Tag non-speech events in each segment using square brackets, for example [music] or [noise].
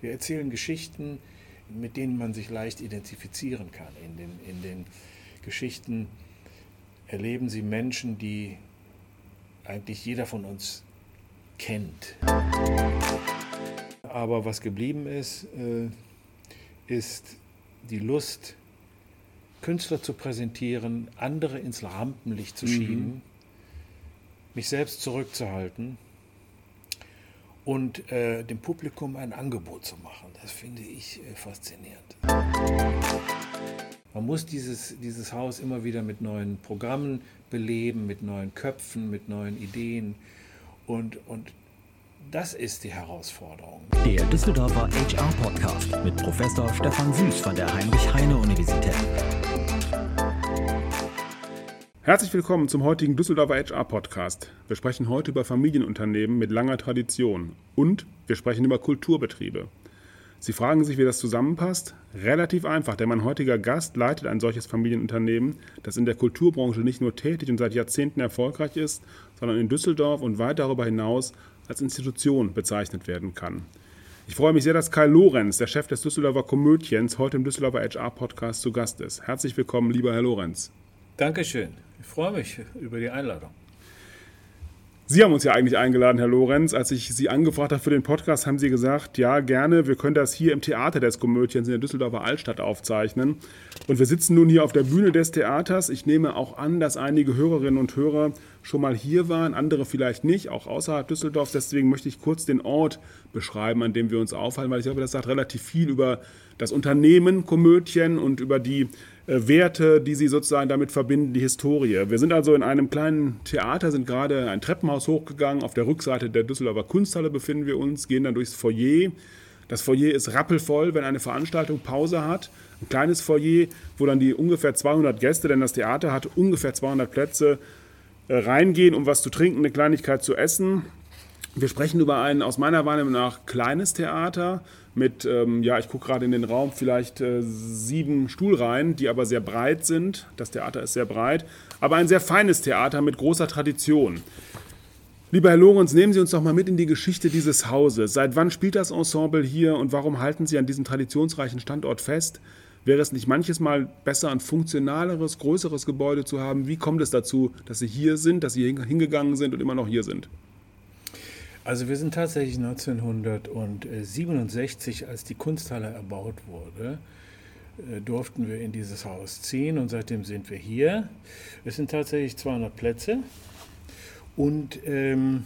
Wir erzählen Geschichten, mit denen man sich leicht identifizieren kann. In den, in den Geschichten erleben Sie Menschen, die eigentlich jeder von uns kennt. Aber was geblieben ist, äh, ist die Lust, Künstler zu präsentieren, andere ins Rampenlicht zu schieben, mhm. mich selbst zurückzuhalten und äh, dem Publikum ein Angebot zu machen. Das finde ich äh, faszinierend. Man muss dieses, dieses Haus immer wieder mit neuen Programmen beleben, mit neuen Köpfen, mit neuen Ideen. Und, und das ist die Herausforderung. Der Düsseldorfer HR-Podcast mit Professor Stefan Süß von der Heinrich-Heine-Universität. Herzlich willkommen zum heutigen Düsseldorfer HR-Podcast. Wir sprechen heute über Familienunternehmen mit langer Tradition und wir sprechen über Kulturbetriebe. Sie fragen sich, wie das zusammenpasst? Relativ einfach, denn mein heutiger Gast leitet ein solches Familienunternehmen, das in der Kulturbranche nicht nur tätig und seit Jahrzehnten erfolgreich ist, sondern in Düsseldorf und weit darüber hinaus als Institution bezeichnet werden kann. Ich freue mich sehr, dass Kai Lorenz, der Chef des Düsseldorfer Komödiens, heute im Düsseldorfer HR-Podcast zu Gast ist. Herzlich willkommen, lieber Herr Lorenz. Dankeschön. Ich freue mich über die Einladung. Sie haben uns ja eigentlich eingeladen, Herr Lorenz. Als ich Sie angefragt habe für den Podcast, haben Sie gesagt, ja, gerne, wir können das hier im Theater des Komödiens in der Düsseldorfer Altstadt aufzeichnen. Und wir sitzen nun hier auf der Bühne des Theaters. Ich nehme auch an, dass einige Hörerinnen und Hörer schon mal hier waren, andere vielleicht nicht, auch außerhalb Düsseldorfs. Deswegen möchte ich kurz den Ort beschreiben, an dem wir uns aufhalten, weil ich glaube, das sagt relativ viel über das Unternehmen Komödien und über die äh, Werte, die sie sozusagen damit verbinden, die Historie. Wir sind also in einem kleinen Theater, sind gerade ein Treppenhaus hochgegangen. Auf der Rückseite der Düsseldorfer Kunsthalle befinden wir uns, gehen dann durchs Foyer. Das Foyer ist rappelvoll, wenn eine Veranstaltung Pause hat. Ein kleines Foyer, wo dann die ungefähr 200 Gäste, denn das Theater hat ungefähr 200 Plätze, reingehen, um was zu trinken, eine Kleinigkeit zu essen. Wir sprechen über ein aus meiner Wahrnehmung nach kleines Theater mit, ähm, ja, ich gucke gerade in den Raum, vielleicht äh, sieben Stuhlreihen, die aber sehr breit sind. Das Theater ist sehr breit, aber ein sehr feines Theater mit großer Tradition. Lieber Herr Lorenz, nehmen Sie uns doch mal mit in die Geschichte dieses Hauses. Seit wann spielt das Ensemble hier und warum halten Sie an diesem traditionsreichen Standort fest? Wäre es nicht manches Mal besser, ein funktionaleres, größeres Gebäude zu haben? Wie kommt es dazu, dass Sie hier sind, dass Sie hingegangen sind und immer noch hier sind? Also wir sind tatsächlich 1967, als die Kunsthalle erbaut wurde, äh, durften wir in dieses Haus ziehen und seitdem sind wir hier. Es sind tatsächlich 200 Plätze und ähm,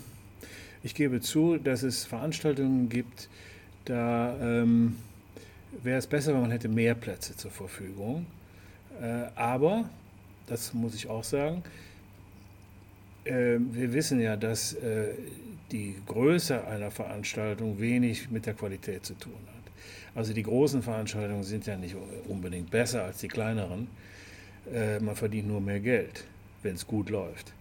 ich gebe zu, dass es Veranstaltungen gibt, da ähm, wäre es besser, wenn man hätte mehr Plätze zur Verfügung. Äh, aber, das muss ich auch sagen, äh, wir wissen ja, dass äh, die Größe einer Veranstaltung wenig mit der Qualität zu tun hat. Also die großen Veranstaltungen sind ja nicht unbedingt besser als die kleineren. Äh, man verdient nur mehr Geld, wenn es gut läuft.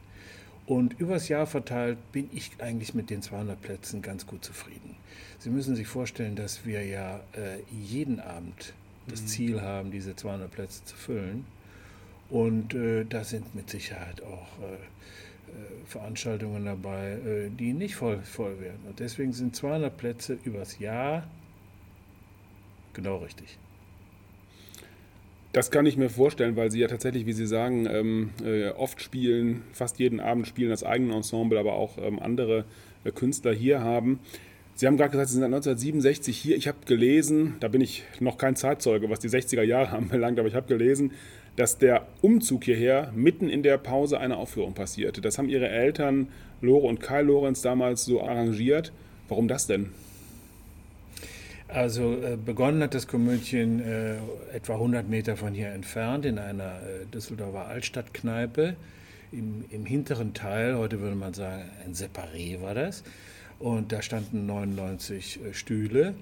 Und übers Jahr verteilt bin ich eigentlich mit den 200 Plätzen ganz gut zufrieden. Sie müssen sich vorstellen, dass wir ja äh, jeden Abend das mhm. Ziel haben, diese 200 Plätze zu füllen. Und äh, da sind mit Sicherheit auch äh, äh, Veranstaltungen dabei, äh, die nicht voll, voll werden. Und deswegen sind 200 Plätze übers Jahr genau richtig. Das kann ich mir vorstellen, weil Sie ja tatsächlich, wie Sie sagen, ähm, äh, oft spielen, fast jeden Abend spielen das eigene Ensemble, aber auch ähm, andere äh, Künstler hier haben. Sie haben gerade gesagt, Sie sind 1967 hier. Ich habe gelesen, da bin ich noch kein Zeitzeuge, was die 60er Jahre [laughs] anbelangt, aber ich habe gelesen, dass der Umzug hierher mitten in der Pause einer Aufführung passierte. Das haben ihre Eltern Lore und Kai Lorenz damals so arrangiert. Warum das denn? Also äh, begonnen hat das Komödien äh, etwa 100 Meter von hier entfernt in einer äh, Düsseldorfer Altstadtkneipe. Im, Im, hinteren Teil, heute würde man sagen, ein Separé war das. Und da standen 99 äh, Stühle.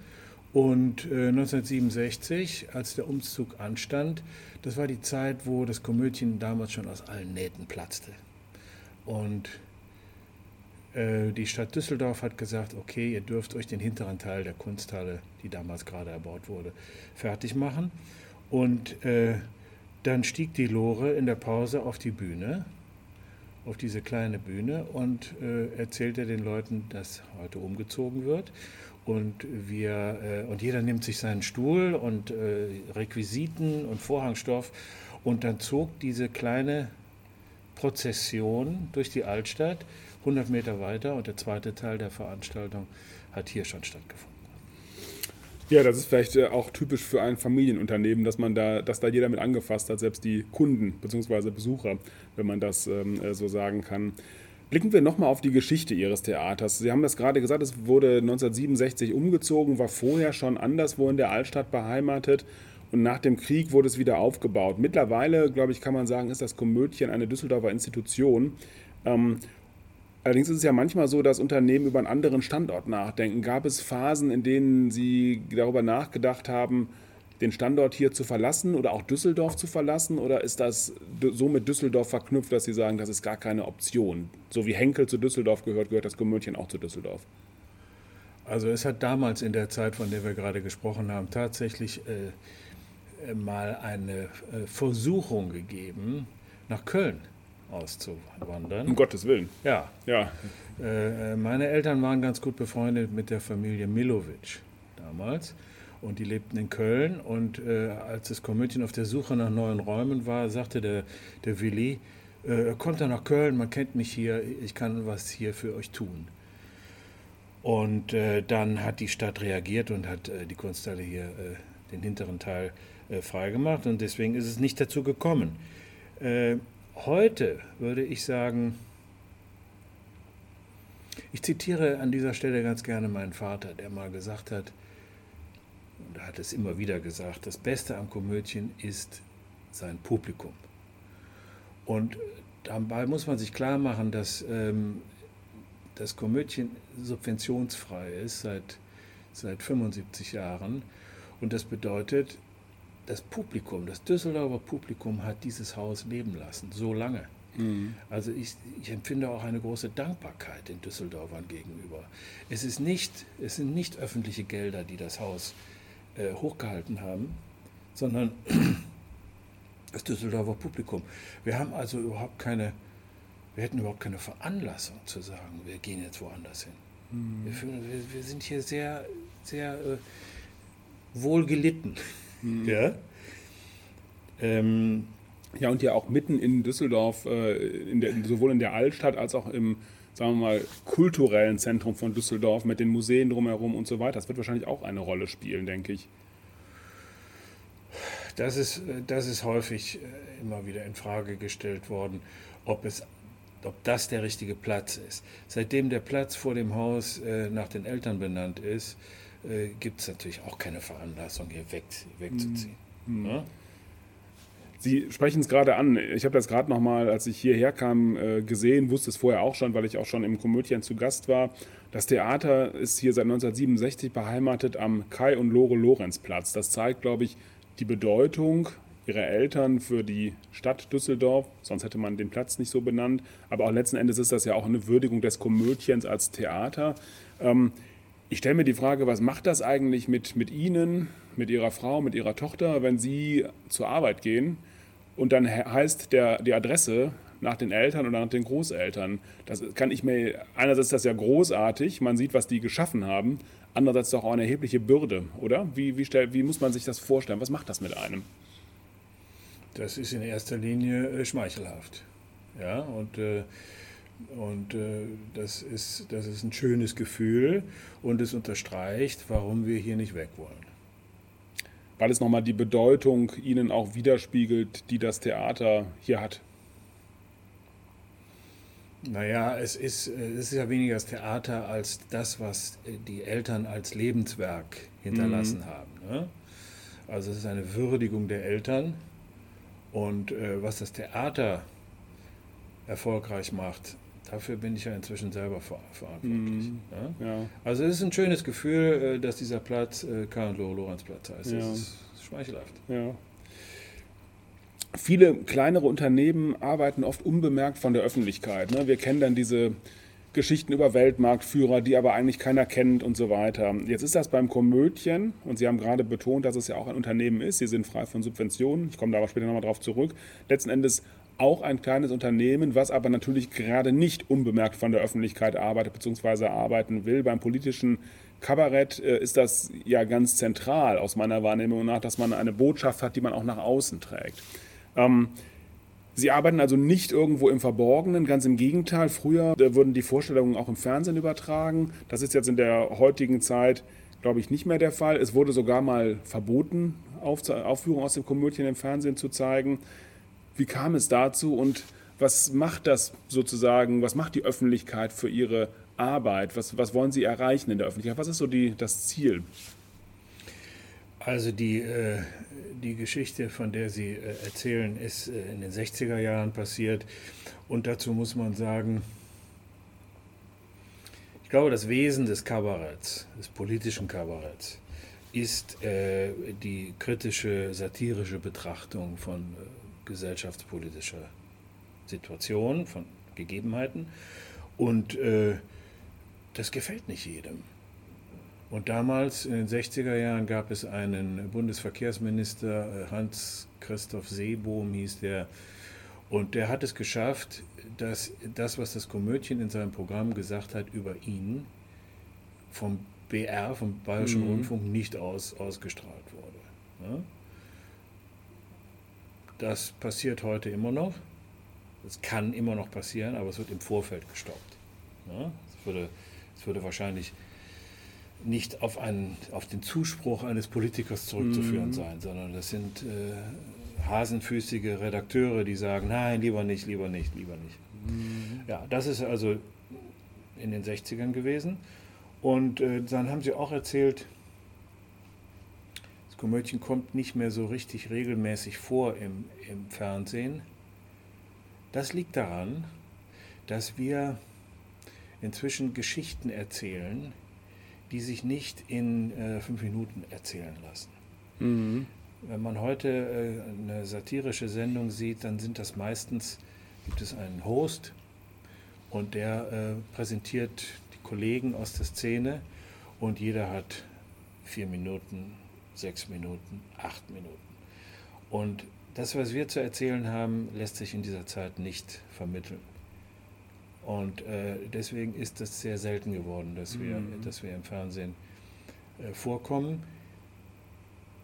Und 1967, äh, als der Umzug anstand, das war die Zeit, wo das Komödien damals schon aus allen Nähten platzte. Und äh, die Stadt Düsseldorf hat gesagt, okay, ihr dürft euch den hinteren Teil der Kunsthalle, die damals gerade erbaut wurde, fertig machen. Und äh, dann stieg die Lore in der Pause auf die Bühne, auf diese kleine Bühne und äh, erzählte den Leuten, dass heute umgezogen wird. und, wir, äh, und jeder nimmt sich seinen Stuhl und äh, Requisiten und Vorhangstoff. Und dann zog diese kleine Prozession durch die Altstadt, 100 Meter weiter. Und der zweite Teil der Veranstaltung hat hier schon stattgefunden. Ja, das ist vielleicht äh, auch typisch für ein Familienunternehmen, dass man da, dass da jeder mit angefasst hat, selbst die Kunden bzw. Besucher, wenn man das ähm, äh, so sagen kann. Blicken wir nochmal auf die Geschichte Ihres Theaters. Sie haben das gerade gesagt, es wurde 1967 umgezogen, war vorher schon anderswo in der Altstadt beheimatet und nach dem Krieg wurde es wieder aufgebaut. Mittlerweile, glaube ich, kann man sagen, ist das Komödien eine Düsseldorfer Institution. Ähm, allerdings ist es ja manchmal so, dass Unternehmen über einen anderen Standort nachdenken. Gab es Phasen, in denen Sie darüber nachgedacht haben, den Standort hier zu verlassen oder auch Düsseldorf zu verlassen? Oder ist das so mit Düsseldorf verknüpft, dass Sie sagen, das ist gar keine Option? So wie Henkel zu Düsseldorf gehört, gehört das Komödien auch zu Düsseldorf? Also es hat damals in der Zeit, von der wir gerade gesprochen haben, tatsächlich äh, mal eine äh, Versuchung gegeben, nach Köln auszuwandern. Um Gottes Willen. Ja. ja. Äh, meine Eltern waren ganz gut befreundet mit der Familie Milovic damals und die lebten in Köln. Und äh, als das Komödien auf der Suche nach neuen Räumen war, sagte der, der Willi, äh, kommt er nach Köln, man kennt mich hier, ich kann was hier für euch tun. Und äh, dann hat die Stadt reagiert und hat äh, die Kunsthalle hier äh, den hinteren Teil äh, freigemacht und deswegen ist es nicht dazu gekommen. Heute würde ich sagen, ich zitiere an dieser Stelle ganz gerne meinen Vater, der mal gesagt hat, und er hat es immer wieder gesagt, das Beste am Komödien ist sein Publikum. Und dabei muss man sich klar machen, dass ähm, das Komödien subventionsfrei ist seit, seit 75 Jahren. Und das bedeutet, das Publikum, das Düsseldorfer Publikum hat dieses Haus leben lassen, so lange. Mhm. Also ich, ich, empfinde auch eine große Dankbarkeit den Düsseldorfern gegenüber. Es, ist nicht, es sind nicht öffentliche Gelder, die das Haus äh, hochgehalten haben, sondern [clears throat] das Düsseldorfer Publikum. Wir haben also überhaupt keine, wir hätten überhaupt keine Veranlassung zu sagen, wir gehen jetzt woanders hin. Mhm. Wir, wir, wir, sind hier sehr, sehr äh, wohl gelitten. Mhm. Ja? Ähm, ja, und ja auch mitten in Düsseldorf, äh, in der, sowohl in der Altstadt als auch im sagen wir mal, kulturellen Zentrum von Düsseldorf mit den Museen drumherum und so weiter. Das wird wahrscheinlich auch eine Rolle spielen, denke ich. Das ist, das ist häufig äh, immer wieder in Frage gestellt worden, ob, es, ob das der richtige Platz ist. Seitdem der Platz vor dem Haus äh, nach den Eltern benannt ist, äh, gibt es natürlich auch keine Veranlassung, hier weg, wegzuziehen. Mhm. Ja? Sie sprechen es gerade an. Ich habe das gerade nochmal, als ich hierher kam, äh, gesehen, wusste es vorher auch schon, weil ich auch schon im Komödien zu Gast war. Das Theater ist hier seit 1967 beheimatet am Kai- und Lore-Lorenz-Platz. Das zeigt, glaube ich, die Bedeutung ihrer Eltern für die Stadt Düsseldorf. Sonst hätte man den Platz nicht so benannt. Aber auch letzten Endes ist das ja auch eine Würdigung des Komödiens als Theater. Ähm, ich stelle mir die Frage, was macht das eigentlich mit, mit Ihnen, mit Ihrer Frau, mit Ihrer Tochter, wenn Sie zur Arbeit gehen und dann heißt der, die Adresse nach den Eltern oder nach den Großeltern. Das kann ich mir, einerseits ist das ja großartig, man sieht, was die geschaffen haben, andererseits doch auch eine erhebliche Bürde, oder? Wie, wie, stell, wie muss man sich das vorstellen? Was macht das mit einem? Das ist in erster Linie äh, schmeichelhaft. Ja, und, äh, und äh, das, ist, das ist ein schönes Gefühl und es unterstreicht, warum wir hier nicht weg wollen weil es nochmal die Bedeutung ihnen auch widerspiegelt, die das Theater hier hat. Naja, es ist, es ist ja weniger das Theater als das, was die Eltern als Lebenswerk hinterlassen mhm. haben. Ne? Also es ist eine Würdigung der Eltern und äh, was das Theater erfolgreich macht, dafür bin ich ja inzwischen selber ver verantwortlich. Mm, ja? Ja. Also es ist ein schönes Gefühl, äh, dass dieser Platz äh, Karl-Lorenz-Platz heißt. Ja. Das ist schmeichelhaft. Viele kleinere Unternehmen arbeiten oft unbemerkt von der Öffentlichkeit. Ne? Wir kennen dann diese Geschichten über Weltmarktführer, die aber eigentlich keiner kennt und so weiter. Jetzt ist das beim Komödien und Sie haben gerade betont, dass es ja auch ein Unternehmen ist. Sie sind frei von Subventionen. Ich komme da aber später nochmal drauf zurück. Letzten Endes auch ein kleines Unternehmen, was aber natürlich gerade nicht unbemerkt von der Öffentlichkeit arbeitet bzw. arbeiten will. Beim politischen Kabarett äh, ist das ja ganz zentral aus meiner Wahrnehmung nach, dass man eine Botschaft hat, die man auch nach außen trägt. Ähm, Sie arbeiten also nicht irgendwo im Verborgenen, ganz im Gegenteil. Früher äh, wurden die Vorstellungen auch im Fernsehen übertragen. Das ist jetzt in der heutigen Zeit, glaube ich, nicht mehr der Fall. Es wurde sogar mal verboten, Aufführungen aus dem Komödien im Fernsehen zu zeigen. Wie kam es dazu und was macht das sozusagen, was macht die Öffentlichkeit für ihre Arbeit? Was, was wollen Sie erreichen in der Öffentlichkeit? Was ist so die, das Ziel? Also die, äh, die Geschichte, von der Sie äh, erzählen, ist äh, in den 60er Jahren passiert. Und dazu muss man sagen, ich glaube, das Wesen des Kabaretts, des politischen Kabaretts, ist äh, die kritische, satirische Betrachtung von äh, gesellschaftspolitischer Situation, von Gegebenheiten. Und äh, das gefällt nicht jedem. Und damals, in den 60er Jahren, gab es einen Bundesverkehrsminister, äh, Hans-Christoph Seebohm hieß der, und der hat es geschafft, dass das, was das Komödien in seinem Programm gesagt hat über ihn, vom BR, vom Bayerischen mhm. Rundfunk, nicht aus, ausgestrahlt wurde. Ja? Das passiert heute immer noch. Das kann immer noch passieren, aber es wird im Vorfeld gestoppt. Ja? Es, würde, es würde wahrscheinlich nicht auf, einen, auf den Zuspruch eines Politikers zurückzuführen mhm. sein, sondern das sind äh, hasenfüßige Redakteure, die sagen, nein, lieber nicht, lieber nicht, lieber nicht. Mhm. Ja, das ist also in den 60ern gewesen. Und äh, dann haben sie auch erzählt, Komödien kommt nicht mehr so richtig regelmäßig vor im, im Fernsehen. Das liegt daran, dass wir inzwischen Geschichten erzählen, die sich nicht in äh, fünf Minuten erzählen lassen. Mhm. Wenn man heute äh, eine satirische Sendung sieht, dann sind das meistens, gibt es einen Host und der äh, präsentiert die Kollegen aus der Szene und jeder hat vier Minuten, sechs Minuten, acht Minuten. Und das, was wir zu erzählen haben, lässt sich in dieser Zeit nicht vermitteln. Und äh, deswegen ist es sehr selten geworden, dass wir, mhm. dass wir im Fernsehen äh, vorkommen.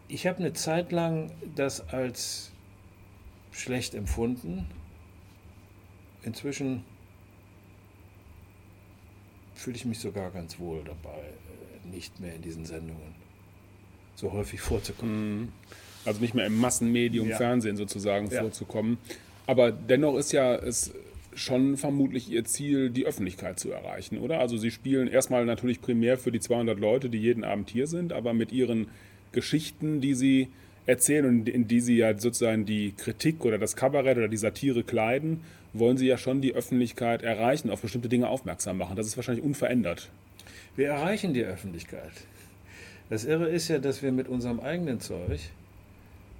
Ich habe eine Zeit lang das als schlecht empfunden. Inzwischen fühle ich mich sogar ganz wohl dabei, äh, nicht mehr in diesen Sendungen so häufig vorzukommen. Mhm. Also nicht mehr im Massenmedium ja. Fernsehen sozusagen ja. vorzukommen. Aber dennoch ist ja es schon vermutlich ihr Ziel, die Öffentlichkeit zu erreichen, oder? Also sie spielen erstmal natürlich primär für die 200 Leute, die jeden Abend hier sind, aber mit ihren Geschichten, die sie erzählen und in die sie ja sozusagen die Kritik oder das Kabarett oder die Satire kleiden, wollen sie ja schon die Öffentlichkeit erreichen, auf bestimmte Dinge aufmerksam machen. Das ist wahrscheinlich unverändert. Wir erreichen die Öffentlichkeit. Das Irre ist ja, dass wir mit unserem eigenen Zeug,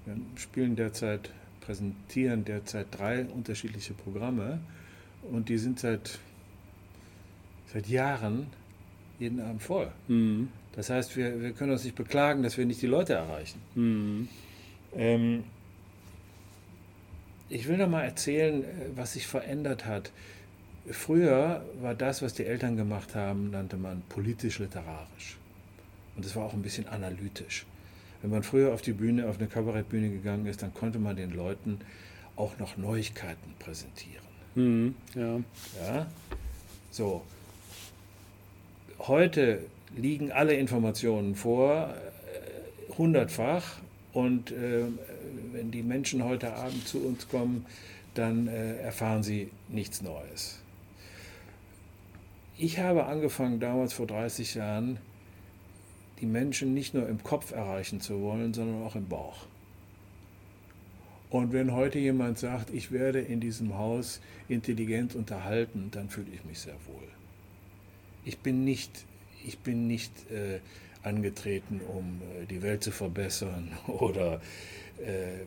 wir spielen derzeit, präsentieren derzeit drei unterschiedliche Programme, und die sind seit, seit Jahren jeden Abend voll. Mhm. Das heißt, wir, wir können uns nicht beklagen, dass wir nicht die Leute erreichen. Mhm. Ähm, ich will noch mal erzählen, was sich verändert hat. Früher war das, was die Eltern gemacht haben, nannte man politisch-literarisch. Und es war auch ein bisschen analytisch. Wenn man früher auf die Bühne, auf eine Kabarettbühne gegangen ist, dann konnte man den Leuten auch noch Neuigkeiten präsentieren. Mhm, ja. ja. So. Heute liegen alle Informationen vor, äh, hundertfach. Und äh, wenn die Menschen heute Abend zu uns kommen, dann äh, erfahren sie nichts Neues. Ich habe angefangen damals vor 30 Jahren, die Menschen nicht nur im Kopf erreichen zu wollen, sondern auch im Bauch. Und wenn heute jemand sagt, ich werde in diesem Haus intelligent unterhalten, dann fühle ich mich sehr wohl. Ich bin nicht, ich bin nicht äh, angetreten, um äh, die Welt zu verbessern [laughs] oder äh,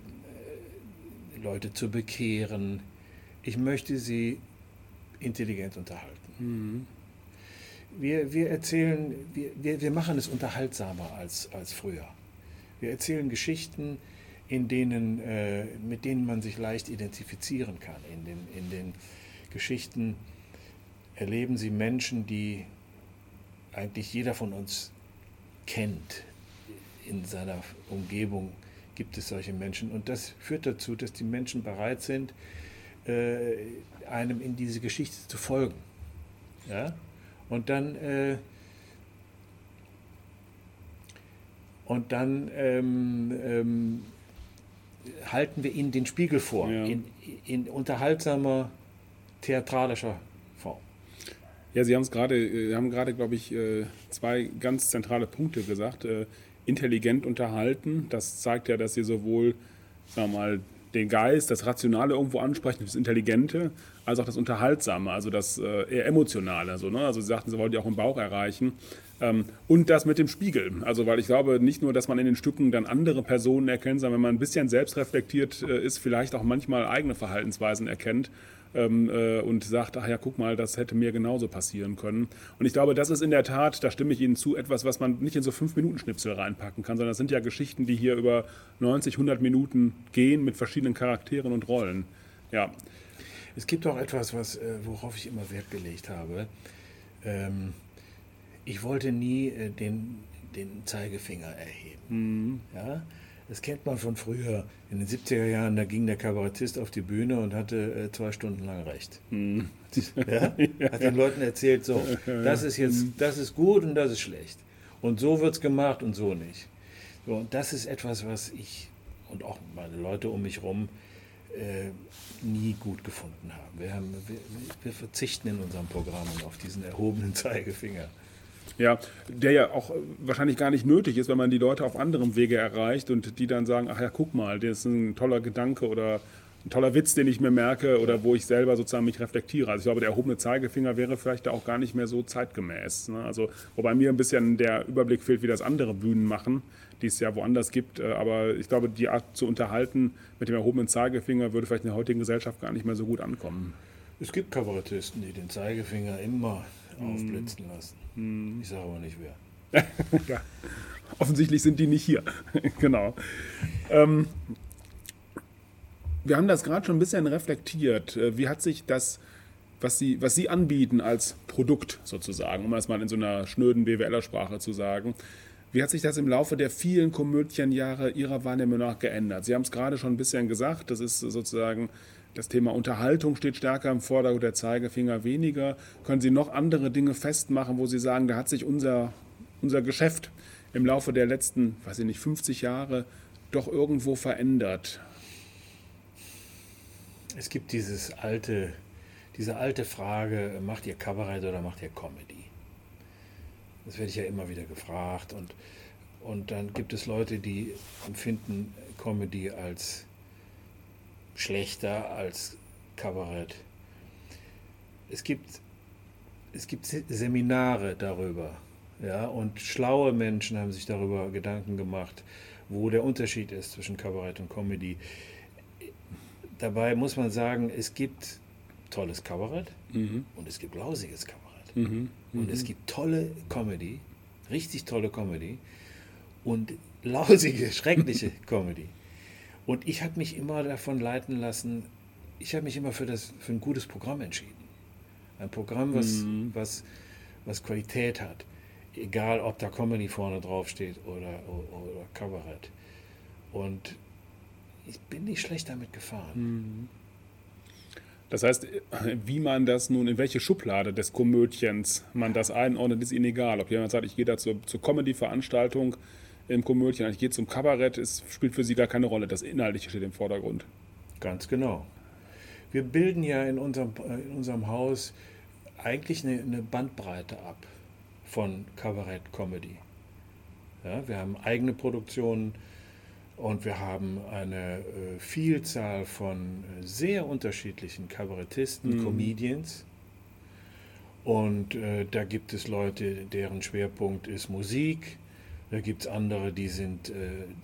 Leute zu bekehren. Ich möchte sie intelligent unterhalten. Mhm. Wir, wir erzählen, wir, wir, wir machen es unterhaltsamer als, als früher. Wir erzählen Geschichten, in denen, äh, mit denen man sich leicht identifizieren kann. In den, in den Geschichten erleben Sie Menschen, die eigentlich jeder von uns kennt in seiner Umgebung, gibt es solche Menschen. Und das führt dazu, dass die Menschen bereit sind, äh, einem in diese Geschichte zu folgen. Ja? Und dann, äh, und dann ähm, ähm, halten wir ihnen den Spiegel vor, Ja. in, in unterhaltsamer, theatralischer Form. Ja, Sie haben es gerade, äh, haben gerade, glaube ich, äh, zwei ganz zentrale Punkte gesagt. Äh, Intelligent unterhalten, das zeigt ja, dass Sie sowohl, sagen wir mal, den Geist, das Rationale irgendwo ansprechen, das Intelligente, als auch das Unterhaltsame, also das äh, eher Emotionale. So, ne? Also Sie sagten, Sie wollten ja auch im Bauch erreichen. Ähm, und das mit dem Spiegel. Also, weil ich glaube, nicht nur, dass man in den Stücken dann andere Personen erkennt, sondern wenn man ein bisschen selbstreflektiert äh, ist, vielleicht auch manchmal eigene Verhaltensweisen erkennt ähm, äh, und sagt, ach ja, guck mal, das hätte mir genauso passieren können. Und ich glaube, das ist in der Tat, da stimme ich Ihnen zu, etwas, was man nicht in so fünf Minuten Schnipsel reinpacken kann, sondern das sind ja Geschichten, die hier über 90, 100 Minuten gehen mit verschiedenen Charakteren und Rollen. Ja, Es gibt auch etwas, was, äh, worauf ich immer Wert gelegt habe. Ähm, ich wollte nie äh, den, den Zeigefinger erheben. Ja? Das kennt man von früher. In den 70er Jahren, da ging der Kabarettist auf die Bühne und hatte äh, zwei Stunden lang recht. [laughs] Ja? Hat den Leuten erzählt, so, das ist jetzt, das ist gut und das ist schlecht. Und so wird es gemacht und so nicht. So, und das ist etwas, was ich und auch meine Leute um mich herum äh, nie gut gefunden haben. Wir, haben wir, wir verzichten in unserem Programm auf diesen erhobenen [laughs] Zeigefinger. Ja, der ja auch äh, wahrscheinlich gar nicht nötig ist, wenn man die Leute auf anderem Wege erreicht und die dann sagen, ach ja, guck mal, das ist ein toller Gedanke oder ein toller Witz, den ich mir merke oder wo ich selber sozusagen mich reflektiere. Also ich glaube, der erhobene Zeigefinger wäre vielleicht da auch gar nicht mehr so zeitgemäß. Ne? Also wobei mir ein bisschen der Überblick fehlt, wie das andere Bühnen machen, die es ja woanders gibt. Äh, Aber ich glaube, die Art zu unterhalten mit dem erhobenen Zeigefinger würde vielleicht in der heutigen Gesellschaft gar nicht mehr so gut ankommen. Es gibt Kabarettisten, die den Zeigefinger immer aufblitzen lassen. Ich sage aber nicht wer. ja. [laughs] Offensichtlich sind die nicht hier. [laughs] genau. Ähm, wir haben das gerade schon ein bisschen reflektiert. Äh, Wie hat sich das, was Sie, was Sie anbieten als Produkt sozusagen, um das mal in so einer schnöden BWLer-Sprache zu sagen, wie hat sich das im Laufe der vielen Komödienjahre Ihrer Wahrnehmung nach geändert? Sie haben es gerade schon ein bisschen gesagt, das ist sozusagen das Thema Unterhaltung steht stärker im Vordergrund, der Zeigefinger weniger. Können Sie noch andere Dinge festmachen, wo Sie sagen, da hat sich unser, unser Geschäft im Laufe der letzten, weiß ich nicht, 50 Jahre doch irgendwo verändert? Es gibt dieses alte, diese alte Frage, macht ihr Kabarett oder macht ihr Comedy? Das werde ich ja immer wieder gefragt. Und, und dann gibt es Leute, die empfinden Comedy als schlechter als Kabarett. Es gibt, es gibt Se- Seminare darüber. Ja, und schlaue Menschen haben sich darüber Gedanken gemacht, wo der Unterschied ist zwischen Kabarett und Comedy. Dabei muss man sagen, es gibt tolles Kabarett und es gibt lausiges Kabarett. Und es gibt tolle Comedy, richtig tolle Comedy und lausige, [laughs] schreckliche Comedy. Und ich habe mich immer davon leiten lassen, ich habe mich immer für, das, für ein gutes Programm entschieden. Ein Programm, was, was, was Qualität hat. Egal, ob da Comedy vorne drauf steht oder, oder, oder Kabarett. Und ich bin nicht schlecht damit gefahren. Das heißt, wie man das nun, in welche Schublade des Komödiens man das einordnet, ist Ihnen egal. Ob jemand sagt, ich gehe da zur, zur Comedy-Veranstaltung im Komödien, ich gehe zum Kabarett, es spielt für Sie gar keine Rolle. Das Inhaltliche steht im Vordergrund. Ganz genau. Wir bilden ja in unserem, in unserem Haus eigentlich eine, eine Bandbreite ab von Kabarett, Comedy. Ja, wir haben eigene Produktionen und wir haben eine äh, Vielzahl von äh, sehr unterschiedlichen Kabarettisten, Comedians. Und äh, da gibt es Leute, deren Schwerpunkt ist Musik. Da gibt es andere, die sind äh,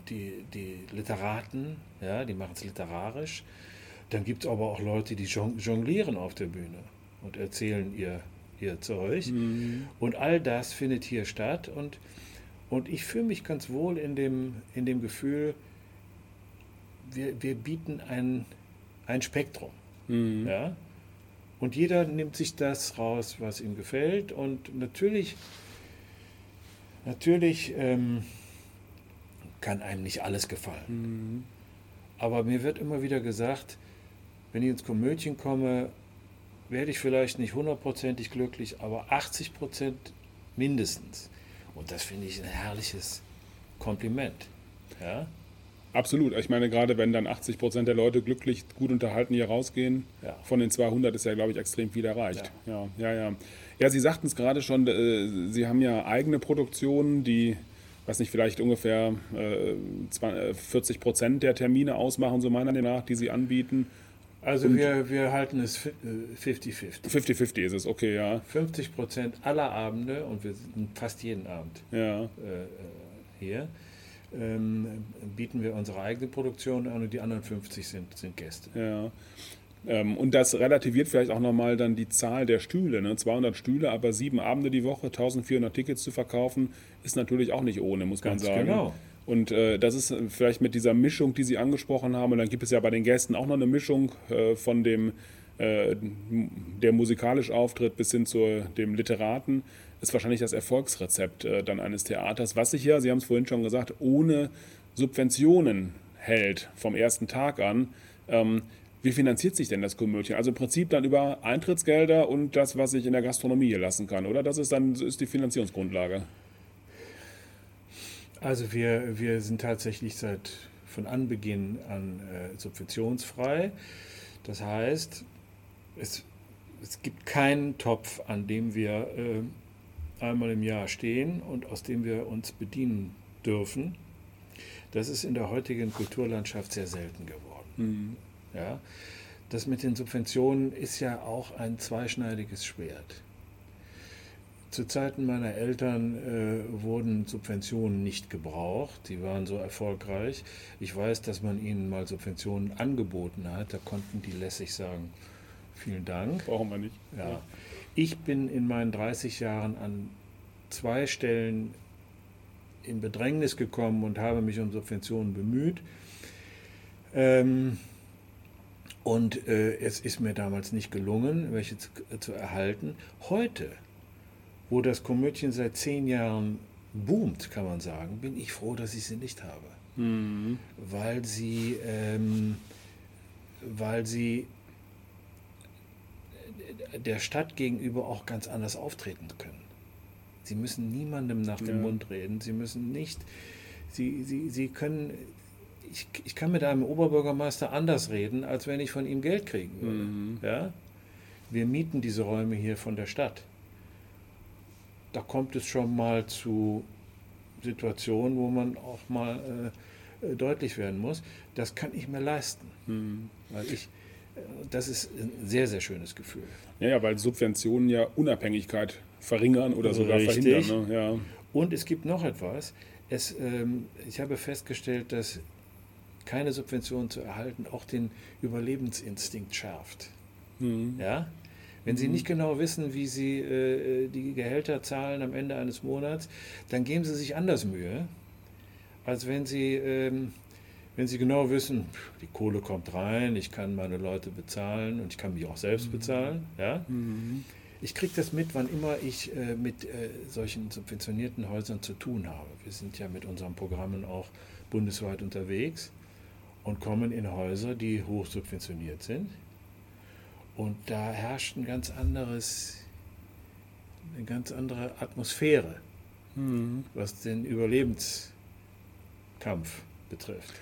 die, die Literaten, ja, die machen es literarisch. Dann gibt es aber auch Leute, die jong- jonglieren auf der Bühne und erzählen ihr, ihr Zeug. Und all das findet hier statt. Und, und ich fühle mich ganz wohl in dem, in dem Gefühl, wir, wir bieten ein, ein Spektrum. Ja? Und jeder nimmt sich das raus, was ihm gefällt. Und natürlich Natürlich ähm, kann einem nicht alles gefallen. Mhm. Aber mir wird immer wieder gesagt, wenn ich ins Komödien komme, werde ich vielleicht nicht hundertprozentig glücklich, aber 80 Prozent mindestens. Und das finde ich ein herrliches Kompliment. Ja? Absolut. Ich meine, gerade wenn dann 80 Prozent der Leute glücklich, gut unterhalten hier rausgehen, Ja. von den 200 ist ja, glaube ich, extrem viel erreicht. Ja, ja, ja. Ja, Sie sagten es gerade schon, äh, Sie haben ja eigene Produktionen, die, weiß nicht, vielleicht ungefähr äh, 20, äh, 40 Prozent der Termine ausmachen, so meiner Meinung nach, die Sie anbieten. Also Und- wir, wir halten es fi- äh, 50-50. 50-50 ist es, okay, ja. 50 Prozent aller Abende, und wir sind fast jeden Abend Ja, äh, äh, hier, ähm, bieten wir unsere eigene Produktion an und die anderen 50 sind, sind Gäste. ja. Ähm, und das relativiert vielleicht auch nochmal dann die Zahl der Stühle. Ne? 200 Stühle, aber sieben Abende die Woche, 1400 Tickets zu verkaufen, ist natürlich auch nicht ohne, muss Ganz man sagen. genau. Und äh, das ist äh, vielleicht mit dieser Mischung, die Sie angesprochen haben, und dann gibt es ja bei den Gästen auch noch eine Mischung äh, von dem, äh, der musikalisch auftritt bis hin zu dem Literaten, ist wahrscheinlich das Erfolgsrezept äh, dann eines Theaters, was sich ja, Sie haben es vorhin schon gesagt, ohne Subventionen hält vom ersten Tag an. Ähm, wie finanziert sich denn das Komödien? Also im Prinzip dann über Eintrittsgelder und das, was ich in der Gastronomie hier lassen kann, oder? Das ist dann ist die Finanzierungsgrundlage. Also wir, wir sind tatsächlich seit von Anbeginn an äh, subventionsfrei. Das heißt, es, es gibt keinen Topf, an dem wir äh, einmal im Jahr stehen und aus dem wir uns bedienen dürfen. Das ist in der heutigen Kulturlandschaft sehr selten geworden. Ja? Das mit den Subventionen ist ja auch ein zweischneidiges Schwert. Zu Zeiten meiner Eltern äh, wurden Subventionen nicht gebraucht. Die waren so erfolgreich. Ich weiß, dass man ihnen mal Subventionen angeboten hat. Da konnten die lässig sagen, vielen Dank. Brauchen wir nicht. Ja. Ich bin in meinen 30 Jahren an zwei Stellen in Bedrängnis gekommen und habe mich um Subventionen bemüht. Ähm, und äh, es ist mir damals nicht gelungen, welche zu, zu erhalten. Heute, wo das Komödien seit zehn Jahren boomt, kann man sagen, bin ich froh, dass ich sie nicht habe. Mhm. Weil sie, ähm, weil sie der Stadt gegenüber auch ganz anders auftreten können. Sie müssen niemandem nach dem Ja. Mund reden. Sie müssen nicht, sie, sie, sie können, ich, ich kann mit einem Oberbürgermeister anders reden, als wenn ich von ihm Geld kriegen würde. Mhm. Ja? Wir mieten diese Räume hier von der Stadt. Da kommt es schon mal zu Situationen, wo man auch mal äh, äh, deutlich werden muss. Das kann ich mir leisten, Mhm. weil ich, äh, das ist ein sehr, sehr schönes Gefühl. Ja, ja, weil Subventionen ja Unabhängigkeit verringern oder sogar Richtig. verhindern. Ne? Ja. Und es gibt noch etwas. Es, ähm, ich habe festgestellt, dass keine Subvention zu erhalten auch den Überlebensinstinkt schärft. Mhm. Ja? Wenn Sie nicht genau wissen, wie Sie äh, die Gehälter zahlen am Ende eines Monats, dann geben Sie sich anders Mühe, als wenn Sie, ähm, wenn Sie genau wissen, die Kohle kommt rein, ich kann meine Leute bezahlen und ich kann mich auch selbst bezahlen. Ja? Ich kriege das mit, wann immer ich äh, mit äh, solchen subventionierten Häusern zu tun habe. Wir sind ja mit unseren Programmen auch bundesweit unterwegs und kommen in Häuser, die hoch subventioniert sind. Und da herrscht ein ganz anderes, eine ganz andere Atmosphäre, Mhm. was den Überlebenskampf betrifft.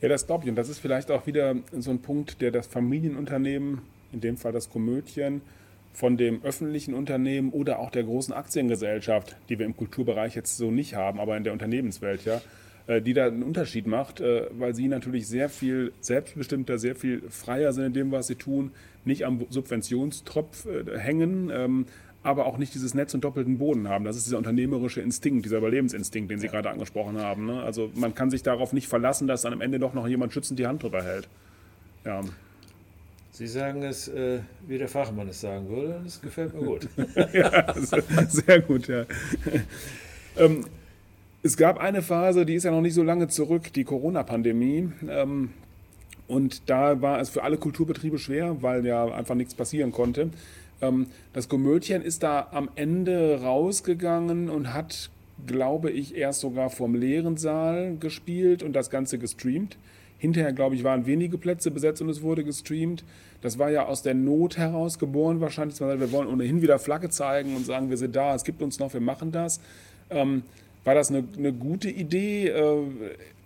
Ja, das glaube ich. Und das ist vielleicht auch wieder so ein Punkt, der das Familienunternehmen, in dem Fall das Komödien, von dem öffentlichen Unternehmen oder auch der großen Aktiengesellschaft, die wir im Kulturbereich jetzt so nicht haben, aber in der Unternehmenswelt, ja, die da einen Unterschied macht, äh, weil sie natürlich sehr viel selbstbestimmter, sehr viel freier sind in dem, was sie tun, nicht am Subventionstropf äh, hängen, ähm, aber auch nicht dieses Netz und doppelten Boden haben. Das ist dieser unternehmerische Instinkt, dieser Überlebensinstinkt, den Sie gerade angesprochen haben. Ne? Also man kann sich darauf nicht verlassen, dass dann am Ende doch noch jemand schützend die Hand drüber hält. Ja. Sie sagen es, äh, wie der Fachmann es sagen würde, das gefällt mir gut. [laughs] ja, sehr gut, ja. [laughs] ähm, es gab eine Phase, die ist ja noch nicht so lange zurück, die Corona-Pandemie. Ähm, und da war es für alle Kulturbetriebe schwer, weil ja einfach nichts passieren konnte. Ähm, das Komödien ist da am Ende rausgegangen und hat glaube ich, erst sogar vom leeren Saal gespielt und das Ganze gestreamt. Hinterher, glaube ich, waren wenige Plätze besetzt und es wurde gestreamt. Das war ja aus der Not heraus geboren wahrscheinlich. Wir wollen ohnehin wieder Flagge zeigen und sagen, wir sind da, es gibt uns noch, wir machen das. Ähm, war das eine, eine gute Idee? Äh,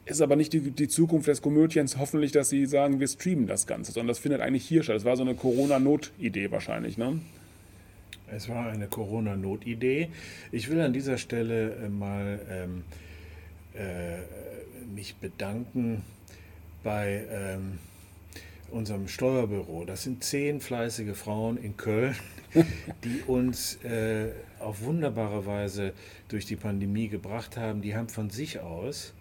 ist aber nicht die, die Zukunft des Komödiens hoffentlich, dass sie sagen, wir streamen das Ganze, sondern das findet eigentlich hier statt. Das war so eine Corona-Not-Idee wahrscheinlich, ne? Es war eine Corona-Not-Idee. Ich will an dieser Stelle äh, mal ähm, äh, mich bedanken bei ähm, unserem Steuerbüro. Das sind zehn fleißige Frauen in Köln, die uns äh, auf wunderbare Weise durch die Pandemie gebracht haben. Die haben von sich aus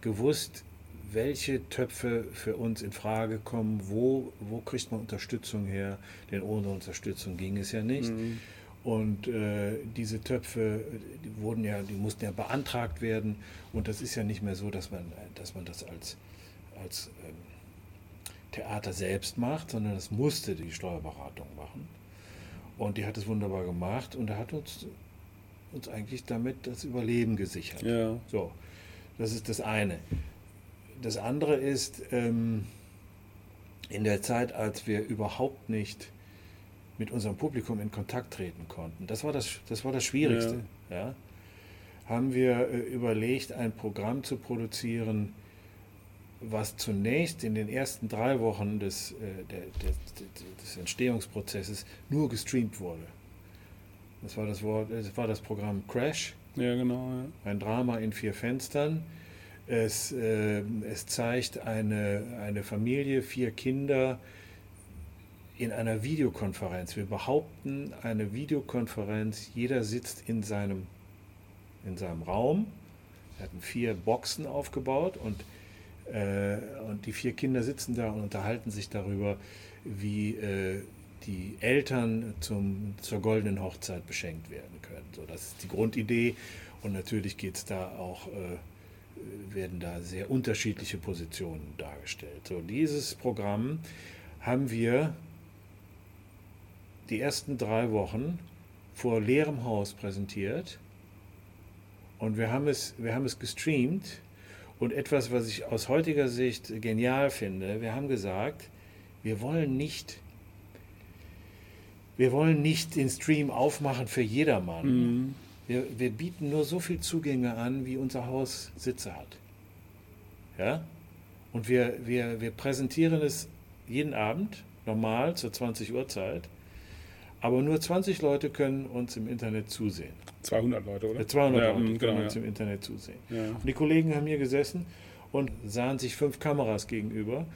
gewusst, welche Töpfe für uns in Frage kommen, wo, wo kriegt man Unterstützung her, denn ohne Unterstützung ging es ja nicht. Mhm. Und äh, diese Töpfe, die wurden ja, die mussten ja beantragt werden. Und das ist ja nicht mehr so, dass man, dass man das als, als ähm, Theater selbst macht, sondern das musste die Steuerberatung machen. Und die hat es wunderbar gemacht und er hat uns, uns eigentlich damit das Überleben gesichert. Ja. So, das ist das eine. Das andere ist, ähm, in der Zeit, als wir überhaupt nicht mit unserem Publikum in Kontakt treten konnten, das war das, das, war das Schwierigste, ja. ja haben wir äh, überlegt, ein Programm zu produzieren, was zunächst in den ersten drei Wochen des, äh, der, der, des Entstehungsprozesses nur gestreamt wurde. Das war das, Wort, das, war das Programm Crash. Ja, genau. Ja. Ein Drama in vier Fenstern. Es, äh, es zeigt eine, eine Familie, vier Kinder in einer Videokonferenz. Wir behaupten eine Videokonferenz, jeder sitzt in seinem, in seinem Raum. Wir hatten vier Boxen aufgebaut und und die vier Kinder sitzen da und unterhalten sich darüber, wie äh, die Eltern zum, zur goldenen Hochzeit beschenkt werden können. So, das ist die Grundidee. Und natürlich geht es da auch, äh, werden da sehr unterschiedliche Positionen dargestellt. So, dieses Programm haben wir die ersten drei Wochen vor leerem Haus präsentiert. Und wir haben es, wir haben es gestreamt und etwas, was ich aus heutiger Sicht genial finde, wir haben gesagt, wir wollen nicht, wir wollen nicht den Stream aufmachen für jedermann. Mhm. Wir, wir bieten nur so viel Zugänge an, wie unser Haus Sitze hat. Ja? Und wir, wir, wir präsentieren es jeden Abend, normal zur 20 Uhr Zeit. Aber nur 20 Leute können uns im Internet zusehen. 200 Leute, oder? 200 ja, Leute können genau, uns ja. im Internet zusehen. Ja. Und die Kollegen haben hier gesessen und sahen sich fünf Kameras gegenüber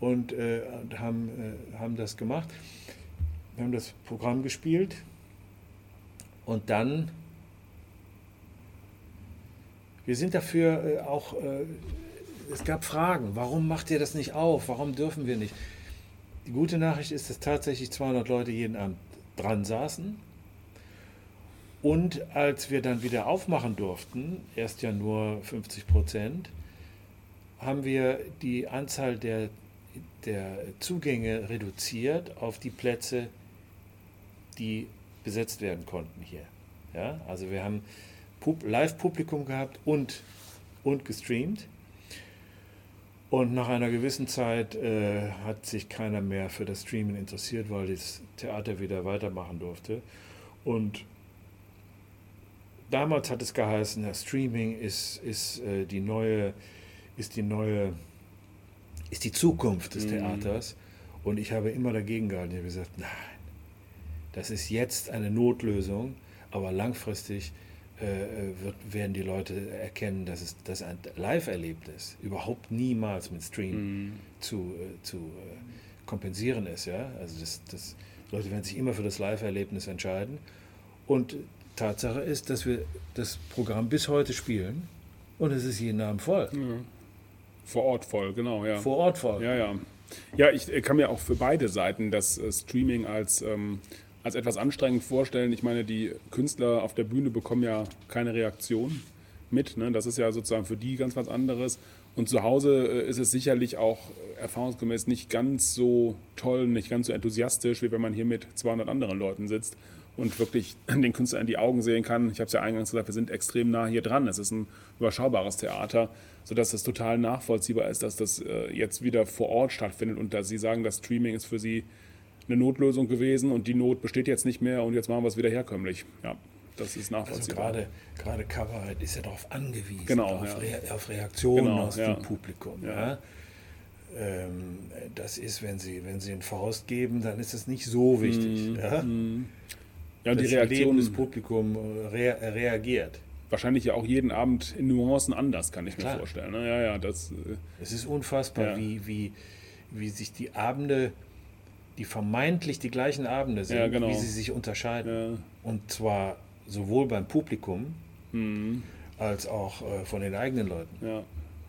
und äh, haben, äh, haben das gemacht. Wir haben das Programm gespielt und dann, wir sind dafür äh, auch, äh, es gab Fragen, warum macht ihr das nicht auf, warum dürfen wir nicht? Die gute Nachricht ist, dass tatsächlich 200 Leute jeden Abend dran saßen. Und als wir dann wieder aufmachen durften, erst ja nur 50 Prozent, haben wir die Anzahl der, der Zugänge reduziert auf die Plätze, die besetzt werden konnten hier. Ja, also wir haben Live-Publikum gehabt und, und gestreamt. Und nach einer gewissen Zeit äh, hat sich keiner mehr für das Streamen interessiert, weil das Theater wieder weitermachen durfte. Und damals hat es geheißen, ja, Streaming ist, ist, äh, die neue, ist die neue, ist die Zukunft des mhm. Theaters. Und ich habe immer dagegen gehalten. Ich habe gesagt, nein, das ist jetzt eine Notlösung, aber langfristig wird, werden die Leute erkennen, dass es dass ein Live-Erlebnis überhaupt niemals mit Stream mm. zu, äh, zu äh, kompensieren ist. Ja? Also das, das, Leute werden sich immer für das Live-Erlebnis entscheiden. Und Tatsache ist, dass wir das Programm bis heute spielen und es ist jeden Abend voll. Ja. Vor Ort voll, genau, ja. Vor Ort voll. Ja, ja. Ja, ich kann mir auch für beide Seiten das Streaming als ähm, als etwas anstrengend vorstellen. Ich meine, die Künstler auf der Bühne bekommen ja keine Reaktion mit. Ne? Das ist ja sozusagen für die ganz was anderes. Und zu Hause äh, ist es sicherlich auch erfahrungsgemäß nicht ganz so toll, nicht ganz so enthusiastisch, wie wenn man hier mit 200 anderen Leuten sitzt und wirklich [clears throat] den Künstler in die Augen sehen kann. Ich habe es ja eingangs gesagt, wir sind extrem nah hier dran. Es ist ein überschaubares Theater, sodass es total nachvollziehbar ist, dass das äh, jetzt wieder vor Ort stattfindet und dass Sie sagen, das Streaming ist für Sie eine Notlösung gewesen und die Not besteht jetzt nicht mehr und jetzt machen wir es wieder herkömmlich. Ja, das ist nachvollziehbar. Also gerade, gerade Coverhead ist ja darauf angewiesen, genau, auf, ja. Re auf Reaktionen genau, aus ja. dem Publikum. Ja. Ja. Ähm, das ist, wenn Sie, wenn Sie einen Faust geben, dann ist es nicht so wichtig. Mhm. Ja? Ja, und die das Leben Reaktion des Publikums rea reagiert. wahrscheinlich ja auch jeden Abend in Nuancen anders, kann ich mir Klar. vorstellen. ne? Ja, ja, das. äh, Es ist unfassbar, Ja. wie, wie, wie sich die Abende, die vermeintlich die gleichen Abende sind, Ja, genau. wie sie sich unterscheiden. Ja. Und zwar sowohl beim Publikum Mhm. als auch äh, von den eigenen Leuten. Ja.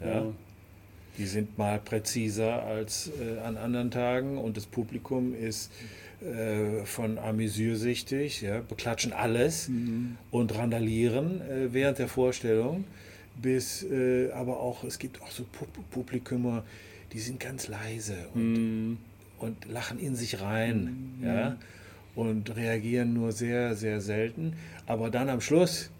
Ja. Die sind mal präziser als äh, an anderen Tagen und das Publikum ist äh, von amüsiersüchtig, ja, beklatschen alles Mhm. und randalieren äh, während der Vorstellung, bis äh, aber auch, es gibt auch so Pu Publikumer, die sind ganz leise und, Mhm. Und lachen in sich rein, ja, und reagieren nur sehr, sehr selten, aber dann am Schluss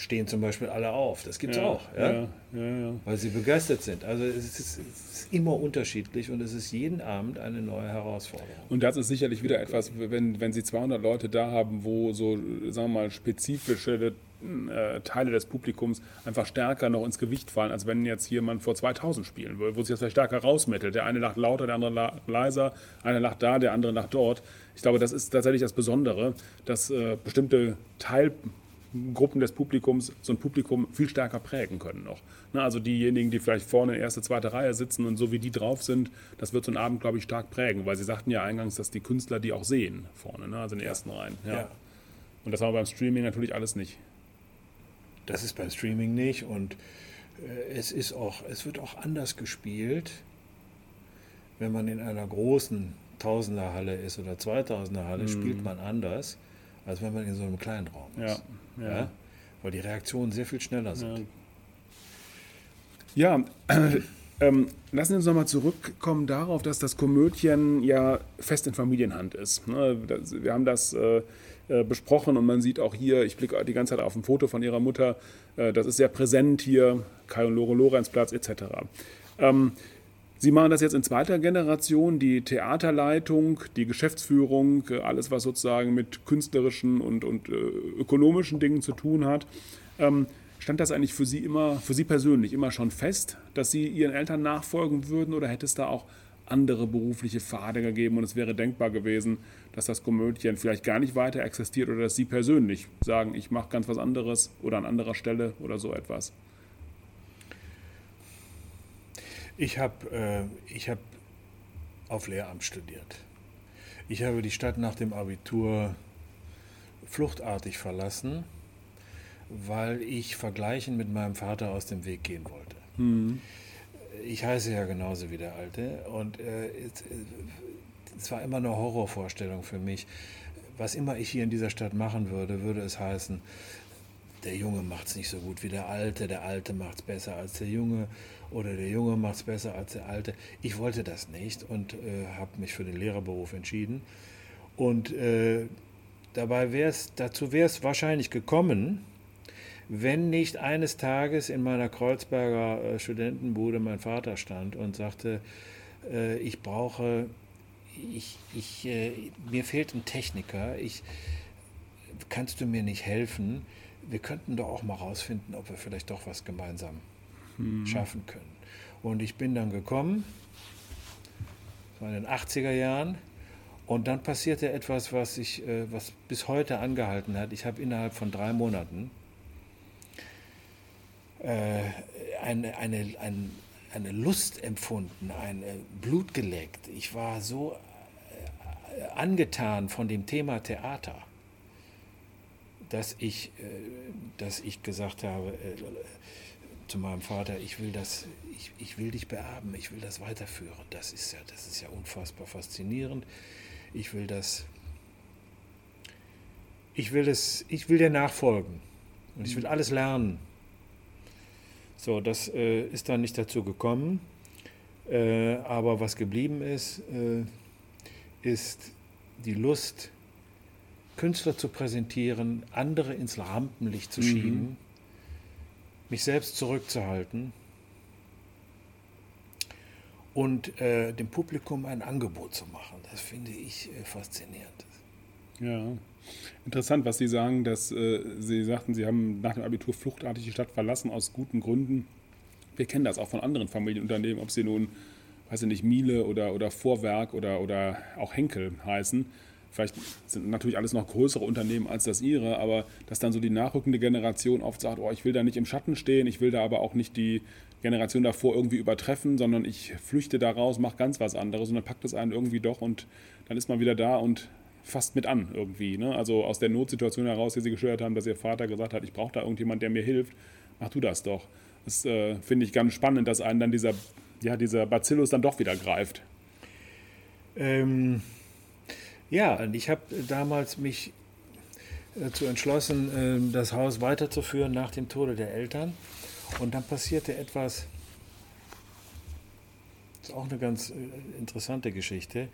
stehen zum Beispiel alle auf, das gibt es ja. auch, ja Ja. Ja. Ja. weil sie begeistert sind. Also es ist, es ist immer unterschiedlich und es ist jeden Abend eine neue Herausforderung. Und das ist sicherlich wieder etwas, wenn, wenn Sie 200 Leute da haben, wo so, sagen wir mal, spezifische äh, Teile des Publikums einfach stärker noch ins Gewicht fallen, als wenn jetzt jemand vor 2000 spielen würde, wo sich das vielleicht stärker rausmittelt. Der eine lacht lauter, der andere leiser, einer lacht da, der andere lacht dort. Ich glaube, das ist tatsächlich das Besondere, dass äh, bestimmte Teilgruppen des Publikums so ein Publikum viel stärker prägen können noch. Ne, also diejenigen, die vielleicht vorne erste, zweite Reihe sitzen und so wie die drauf sind, das wird so einen Abend, glaube ich, stark prägen, weil Sie sagten ja eingangs, dass die Künstler die auch sehen vorne, ne, also in den ersten Reihen. Ja. Ja. Und das haben wir beim Streaming natürlich alles nicht. Das ist beim Streaming nicht und äh, es ist auch, es wird auch anders gespielt, wenn man in einer großen Tausenderhalle ist oder Zweitausenderhalle, spielt man anders, als wenn man in so einem kleinen Raum Ja, ist. ja. Weil die Reaktionen sehr viel schneller sind. Ja, äh, [clears throat] ähm, lassen Sie uns nochmal zurückkommen darauf, dass das Komödien ja fest in Familienhand ist. Ne? Das, wir haben das äh, äh, besprochen und man sieht auch hier, ich blicke die ganze Zeit auf ein Foto von Ihrer Mutter, äh, das ist sehr präsent hier, Kai und Lore Lorenzplatz etc. Ähm, Sie machen das jetzt in zweiter Generation, die Theaterleitung, die Geschäftsführung, äh, alles, was sozusagen mit künstlerischen und, und äh, ökonomischen Dingen zu tun hat. Ähm, stand das eigentlich für Sie immer, für Sie persönlich immer schon fest, dass Sie Ihren Eltern nachfolgen würden oder hätte es da auch andere berufliche Pfade gegeben und es wäre denkbar gewesen, dass das Komödien vielleicht gar nicht weiter existiert oder dass Sie persönlich sagen, ich mache ganz was anderes oder an anderer Stelle oder so etwas? Ich habe äh, ich hab auf Lehramt studiert. Ich habe die Stadt nach dem Abitur fluchtartig verlassen, weil ich vergleichen mit meinem Vater aus dem Weg gehen wollte. Ich heiße ja genauso wie der Alte und äh, es, äh, es war immer eine Horrorvorstellung für mich. Was immer ich hier in dieser Stadt machen würde, würde es heißen, der Junge macht es nicht so gut wie der Alte, der Alte macht es besser als der Junge oder der Junge macht es besser als der Alte. Ich wollte das nicht und äh, habe mich für den Lehrerberuf entschieden. Und äh, dabei wär's, dazu wäre es wahrscheinlich gekommen, wenn nicht eines Tages in meiner Kreuzberger äh, Studentenbude mein Vater stand und sagte, äh, ich brauche, ich, ich, äh, mir fehlt ein Techniker, ich, kannst du mir nicht helfen? Wir könnten doch auch mal rausfinden, ob wir vielleicht doch was gemeinsam schaffen können. Und ich bin dann gekommen, das war in den 80er Jahren, und dann passierte etwas, was, ich, äh, was bis heute angehalten hat. Ich habe innerhalb von drei Monaten eine, eine, ein, eine Lust empfunden, ein äh, Blut geleckt. Ich war so äh, angetan von dem Thema Theater, dass ich, äh, dass ich gesagt habe äh, zu meinem Vater, ich will, das, ich, ich will dich beerben, ich will das weiterführen. Das ist ja, das ist ja unfassbar faszinierend. Ich will das, ich will das, ich will dir nachfolgen und ich will alles lernen. So, das äh, ist dann nicht dazu gekommen. Äh, aber was geblieben ist, äh, ist die Lust, Künstler zu präsentieren, andere ins Rampenlicht zu schieben, mhm. mich selbst zurückzuhalten und äh, dem Publikum ein Angebot zu machen. Das finde ich äh, faszinierend. Ja, interessant, was Sie sagen, dass äh, Sie sagten, Sie haben nach dem Abitur fluchtartig die Stadt verlassen aus guten Gründen. Wir kennen das auch von anderen Familienunternehmen, ob sie nun, weiß ich nicht, Miele oder, oder Vorwerk oder, oder auch Henkel heißen. Vielleicht sind natürlich alles noch größere Unternehmen als das ihre, aber dass dann so die nachrückende Generation oft sagt, oh, ich will da nicht im Schatten stehen, ich will da aber auch nicht die Generation davor irgendwie übertreffen, sondern ich flüchte da raus, mache ganz was anderes und dann packt es einen irgendwie doch und dann ist man wieder da und fasst mit an irgendwie. Ne? Also aus der Notsituation heraus, die Sie geschildert haben, dass Ihr Vater gesagt hat, ich brauche da irgendjemand, der mir hilft, mach du das doch. Das äh, finde ich ganz spannend, dass einen dann dieser, ja, dieser Bacillus dann doch wieder greift. Ähm, ja, und ich habe damals mich dazu entschlossen, äh, das Haus weiterzuführen nach dem Tode der Eltern. Und dann passierte etwas, das ist auch eine ganz äh, interessante Geschichte.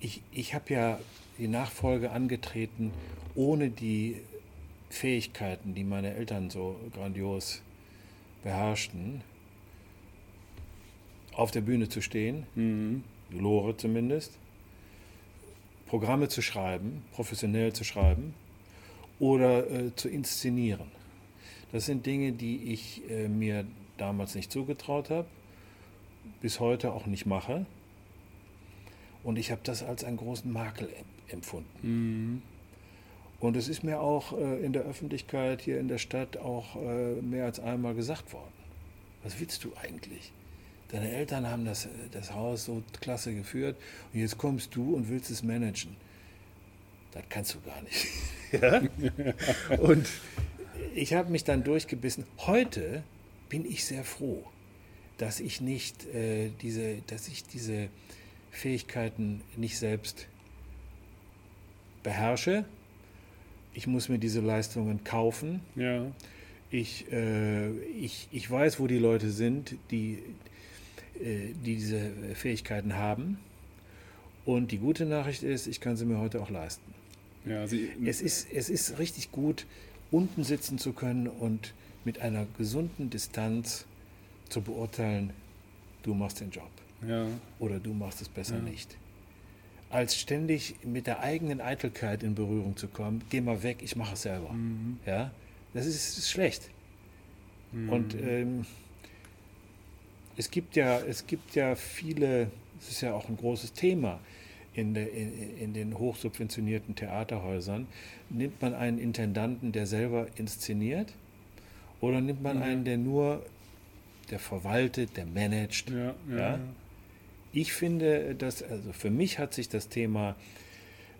Ich, ich habe ja die Nachfolge angetreten, ohne die Fähigkeiten, die meine Eltern so grandios beherrschten, auf der Bühne zu stehen, mhm. Lore zumindest, Programme zu schreiben, professionell zu schreiben oder äh, zu inszenieren. Das sind Dinge, die ich äh, mir damals nicht zugetraut habe, bis heute auch nicht mache. Und ich habe das als einen großen Makel empfunden. Mhm. Und es ist mir auch äh, in der Öffentlichkeit hier in der Stadt auch äh, mehr als einmal gesagt worden. Was willst du eigentlich? Deine Eltern haben das, das Haus so klasse geführt und jetzt kommst du und willst es managen. Das kannst du gar nicht. [laughs] ja? [laughs] Und ich habe mich dann durchgebissen. Heute bin ich sehr froh, dass ich nicht äh, diese, dass ich diese Fähigkeiten nicht selbst beherrsche, ich muss mir diese Leistungen kaufen. Ja. Ich, äh, ich, ich weiß, wo die Leute sind, die, äh, die diese Fähigkeiten haben. Und die gute Nachricht ist, ich kann sie mir heute auch leisten. Ja, es, ist, es ist richtig gut, unten sitzen zu können und mit einer gesunden Distanz zu beurteilen, du machst den Job. Ja. Oder du machst es besser ja. nicht als ständig mit der eigenen Eitelkeit in Berührung zu kommen. Geh mal weg, ich mache es selber. Mhm. Ja, das ist, ist schlecht. Mhm. Und ähm, es gibt ja, es gibt ja viele, es ist ja auch ein großes Thema in, de, in, in, den hochsubventionierten Theaterhäusern. Nimmt man einen Intendanten, der selber inszeniert, oder nimmt man mhm. einen, der nur, der verwaltet, der managt? Ja, ja, ja? Ich finde, dass, also für mich hat sich das Thema,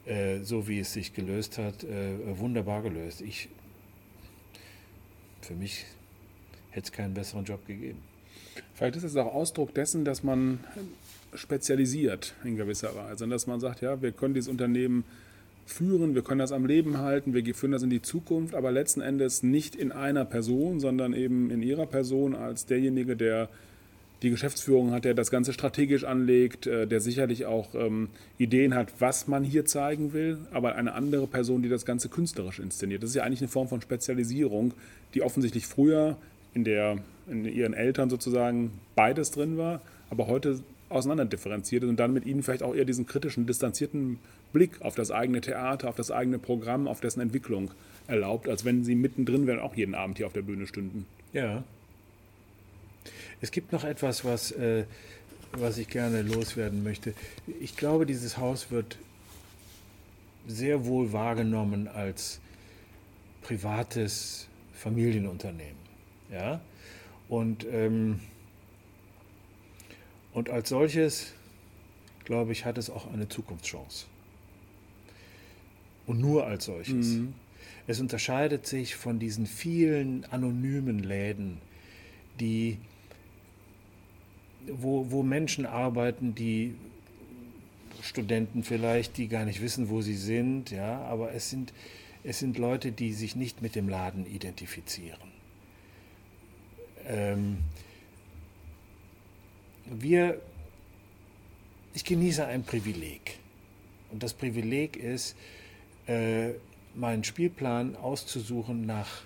äh, so wie es sich gelöst hat, äh, wunderbar gelöst. Ich, für mich hätte es keinen besseren Job gegeben. Vielleicht ist es auch Ausdruck dessen, dass man spezialisiert in gewisser Weise und dass man sagt, ja, wir können dieses Unternehmen führen, wir können das am Leben halten, wir führen das in die Zukunft, aber letzten Endes nicht in einer Person, sondern eben in ihrer Person als derjenige, der die Geschäftsführung hat, der das Ganze strategisch anlegt, äh, der sicherlich auch ähm, Ideen hat, was man hier zeigen will, aber eine andere Person, die das Ganze künstlerisch inszeniert. Das ist ja eigentlich eine Form von Spezialisierung, die offensichtlich früher in, der, in ihren Eltern sozusagen beides drin war, aber heute auseinanderdifferenziert ist und dann mit ihnen vielleicht auch eher diesen kritischen, distanzierten Blick auf das eigene Theater, auf das eigene Programm, auf dessen Entwicklung erlaubt, als wenn sie mittendrin wären, auch jeden Abend hier auf der Bühne stünden. Ja, es gibt noch etwas, was, äh, was ich gerne loswerden möchte. Ich glaube, dieses Haus wird sehr wohl wahrgenommen als privates Familienunternehmen. Ja? Und, ähm, und als solches, glaube ich, hat es auch eine Zukunftschance. Und nur als solches. Mhm. Es unterscheidet sich von diesen vielen anonymen Läden, die wo, wo Menschen arbeiten, die Studenten vielleicht, die gar nicht wissen, wo sie sind, ja, aber es sind, es sind Leute, die sich nicht mit dem Laden identifizieren. Ähm, wir, ich genieße ein Privileg. Und das Privileg ist, äh, meinen Spielplan auszusuchen nach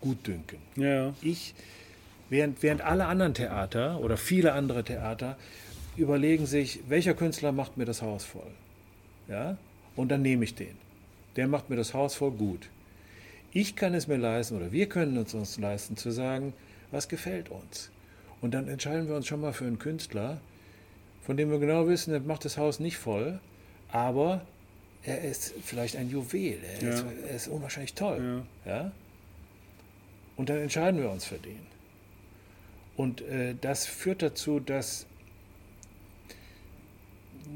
Gutdünken. Ja. Ich, während, während alle anderen Theater oder viele andere Theater überlegen sich, welcher Künstler macht mir das Haus voll. Ja? Und dann nehme ich den. Der macht mir das Haus voll gut. Ich kann es mir leisten oder wir können es uns leisten zu sagen, was gefällt uns. Und dann entscheiden wir uns schon mal für einen Künstler, von dem wir genau wissen, er macht das Haus nicht voll, aber er ist vielleicht ein Juwel, er, Ja. ist, er ist unwahrscheinlich toll. Ja. Ja? Und dann entscheiden wir uns für den. Und äh, das führt dazu, dass,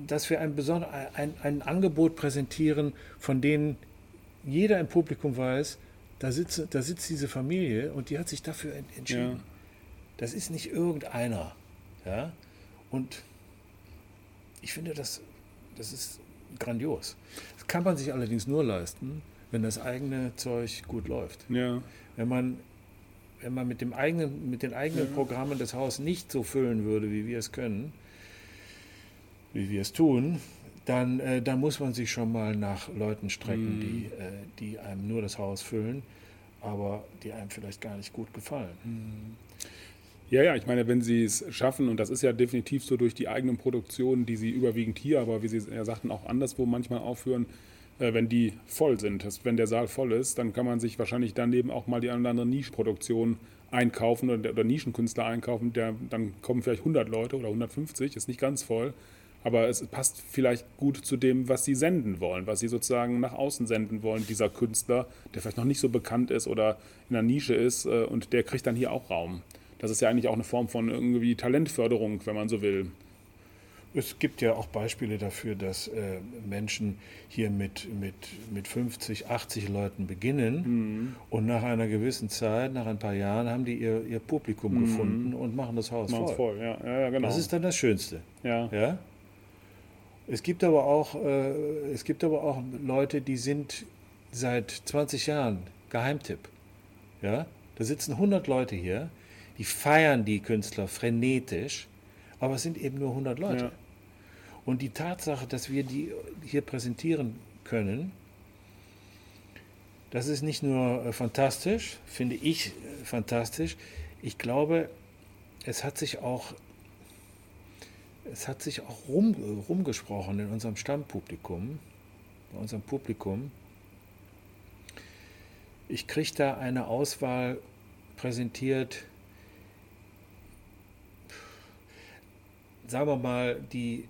dass wir ein, besonder, ein, ein Angebot präsentieren, von denen jeder im Publikum weiß, da sitzt, da sitzt diese Familie und die hat sich dafür en- entschieden. Ja. Das ist nicht irgendeiner. Ja? Und ich finde, das, das ist grandios. Das kann man sich allerdings nur leisten, wenn das eigene Zeug gut läuft. Ja. Wenn man, wenn man mit, dem eigenen, mit den eigenen Programmen das Haus nicht so füllen würde, wie wir es können, wie wir es tun, dann, äh, dann muss man sich schon mal nach Leuten strecken, die, äh, die einem nur das Haus füllen, aber die einem vielleicht gar nicht gut gefallen. Ja, ja, ich meine, wenn sie es schaffen, und das ist ja definitiv so durch die eigenen Produktionen, die sie überwiegend hier, aber wie Sie ja sagten, auch anderswo manchmal aufführen, wenn die voll sind, wenn der Saal voll ist, dann kann man sich wahrscheinlich daneben auch mal die eine oder andere Nischenproduktion einkaufen oder, oder Nischenkünstler einkaufen, der, dann kommen vielleicht 100 Leute oder 150, ist nicht ganz voll, aber es passt vielleicht gut zu dem, was sie senden wollen, was sie sozusagen nach außen senden wollen, dieser Künstler, der vielleicht noch nicht so bekannt ist oder in der Nische ist äh, und der kriegt dann hier auch Raum. Das ist ja eigentlich auch eine Form von irgendwie Talentförderung, wenn man so will. Es gibt ja auch Beispiele dafür, dass äh, Menschen hier mit, mit, mit 50, 80 Leuten beginnen und nach einer gewissen Zeit, nach ein paar Jahren, haben die ihr, ihr Publikum gefunden und machen das Haus Machen's voll. voll. Ja, ja, genau. Das ist dann das Schönste. ja. Ja? Es gibt aber auch, äh, es gibt aber auch Leute, die sind seit 20 Jahren Geheimtipp. Ja? Da sitzen 100 Leute hier, die feiern die Künstler frenetisch, aber es sind eben nur 100 Leute. Und die Tatsache, dass wir die hier präsentieren können, das ist nicht nur äh, fantastisch, finde ich äh, fantastisch. Ich glaube, es hat sich auch es hat sich auch rum, rumgesprochen in unserem Stammpublikum, bei unserem Publikum. Ich kriege da eine Auswahl präsentiert, sagen wir mal, die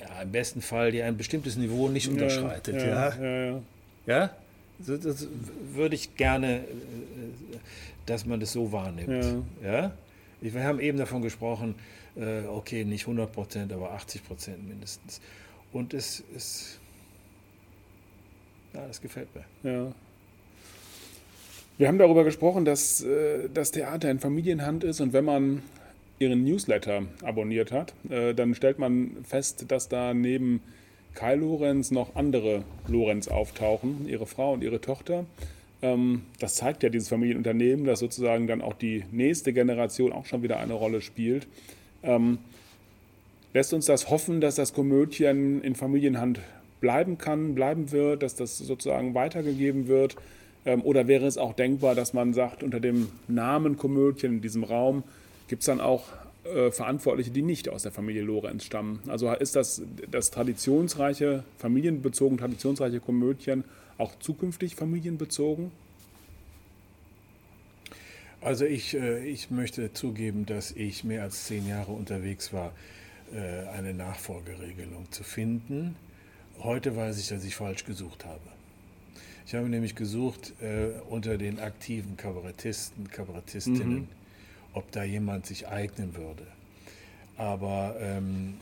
ja, im besten Fall, die ein bestimmtes Niveau nicht unterschreitet. Ja, Ja, ja? So, das würde ich gerne, äh, dass man das so wahrnimmt. Ja? Ich- Wir haben eben davon gesprochen, äh, okay, nicht 100 Prozent, aber 80 Prozent mindestens. Und es ist, ja, das gefällt mir. Ja. Wir haben darüber gesprochen, dass äh, das Theater in Familienhand ist und wenn man ihren Newsletter abonniert hat, äh, dann stellt man fest, dass da neben Kai Lorenz noch andere Lorenz auftauchen, ihre Frau und ihre Tochter. Ähm, das zeigt ja dieses Familienunternehmen, dass sozusagen dann auch die nächste Generation auch schon wieder eine Rolle spielt. Ähm, lässt uns das hoffen, dass das Komödien in Familienhand bleiben kann, bleiben wird, dass das sozusagen weitergegeben wird? Ähm, oder wäre es auch denkbar, dass man sagt, unter dem Namen Komödien in diesem Raum gibt es dann auch äh, Verantwortliche, die nicht aus der Familie Lorenz stammen? Also ist das, das traditionsreiche, familienbezogen traditionsreiche Komödien auch zukünftig familienbezogen? Also ich, äh, ich möchte zugeben, dass ich mehr als zehn Jahre unterwegs war, äh, eine Nachfolgeregelung zu finden. Heute weiß ich, dass ich falsch gesucht habe. Ich habe nämlich gesucht äh, unter den aktiven Kabarettisten, Kabarettistinnen, ob da jemand sich eignen würde. Aber, ähm,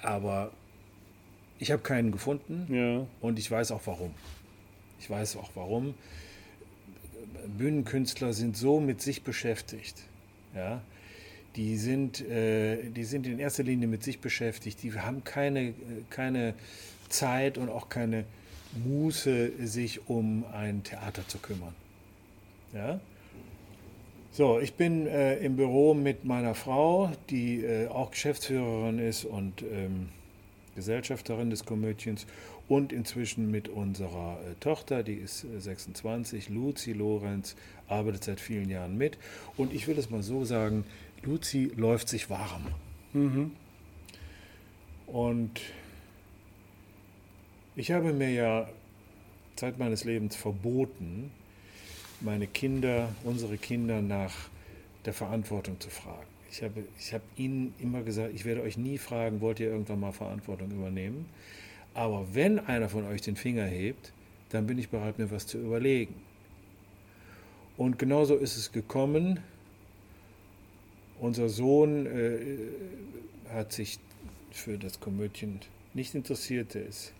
aber ich habe keinen gefunden. Ja. Und ich weiß auch warum. Ich weiß auch warum. Bühnenkünstler sind so mit sich beschäftigt. Ja? Die, sind, äh, die sind in erster Linie mit sich beschäftigt. Die haben keine, keine Zeit und auch keine Muße, sich um ein Theater zu kümmern. Ja? So, ich bin äh, im Büro mit meiner Frau, die äh, auch Geschäftsführerin ist und ähm, Gesellschafterin des Komödiens und inzwischen mit unserer äh, Tochter, die ist äh, 26, Luzi Lorenz, arbeitet seit vielen Jahren mit. Und ich will es mal so sagen, Luzi läuft sich warm. Und ich habe mir ja Zeit meines Lebens verboten, meine Kinder, unsere Kinder nach der Verantwortung zu fragen. Ich habe, ich habe ihnen immer gesagt, ich werde euch nie fragen, wollt ihr irgendwann mal Verantwortung übernehmen? Aber wenn einer von euch den Finger hebt, dann bin ich bereit, mir was zu überlegen. Und genauso ist es gekommen. Unser Sohn äh, hat sich für das Komödien nicht interessiert, der ist,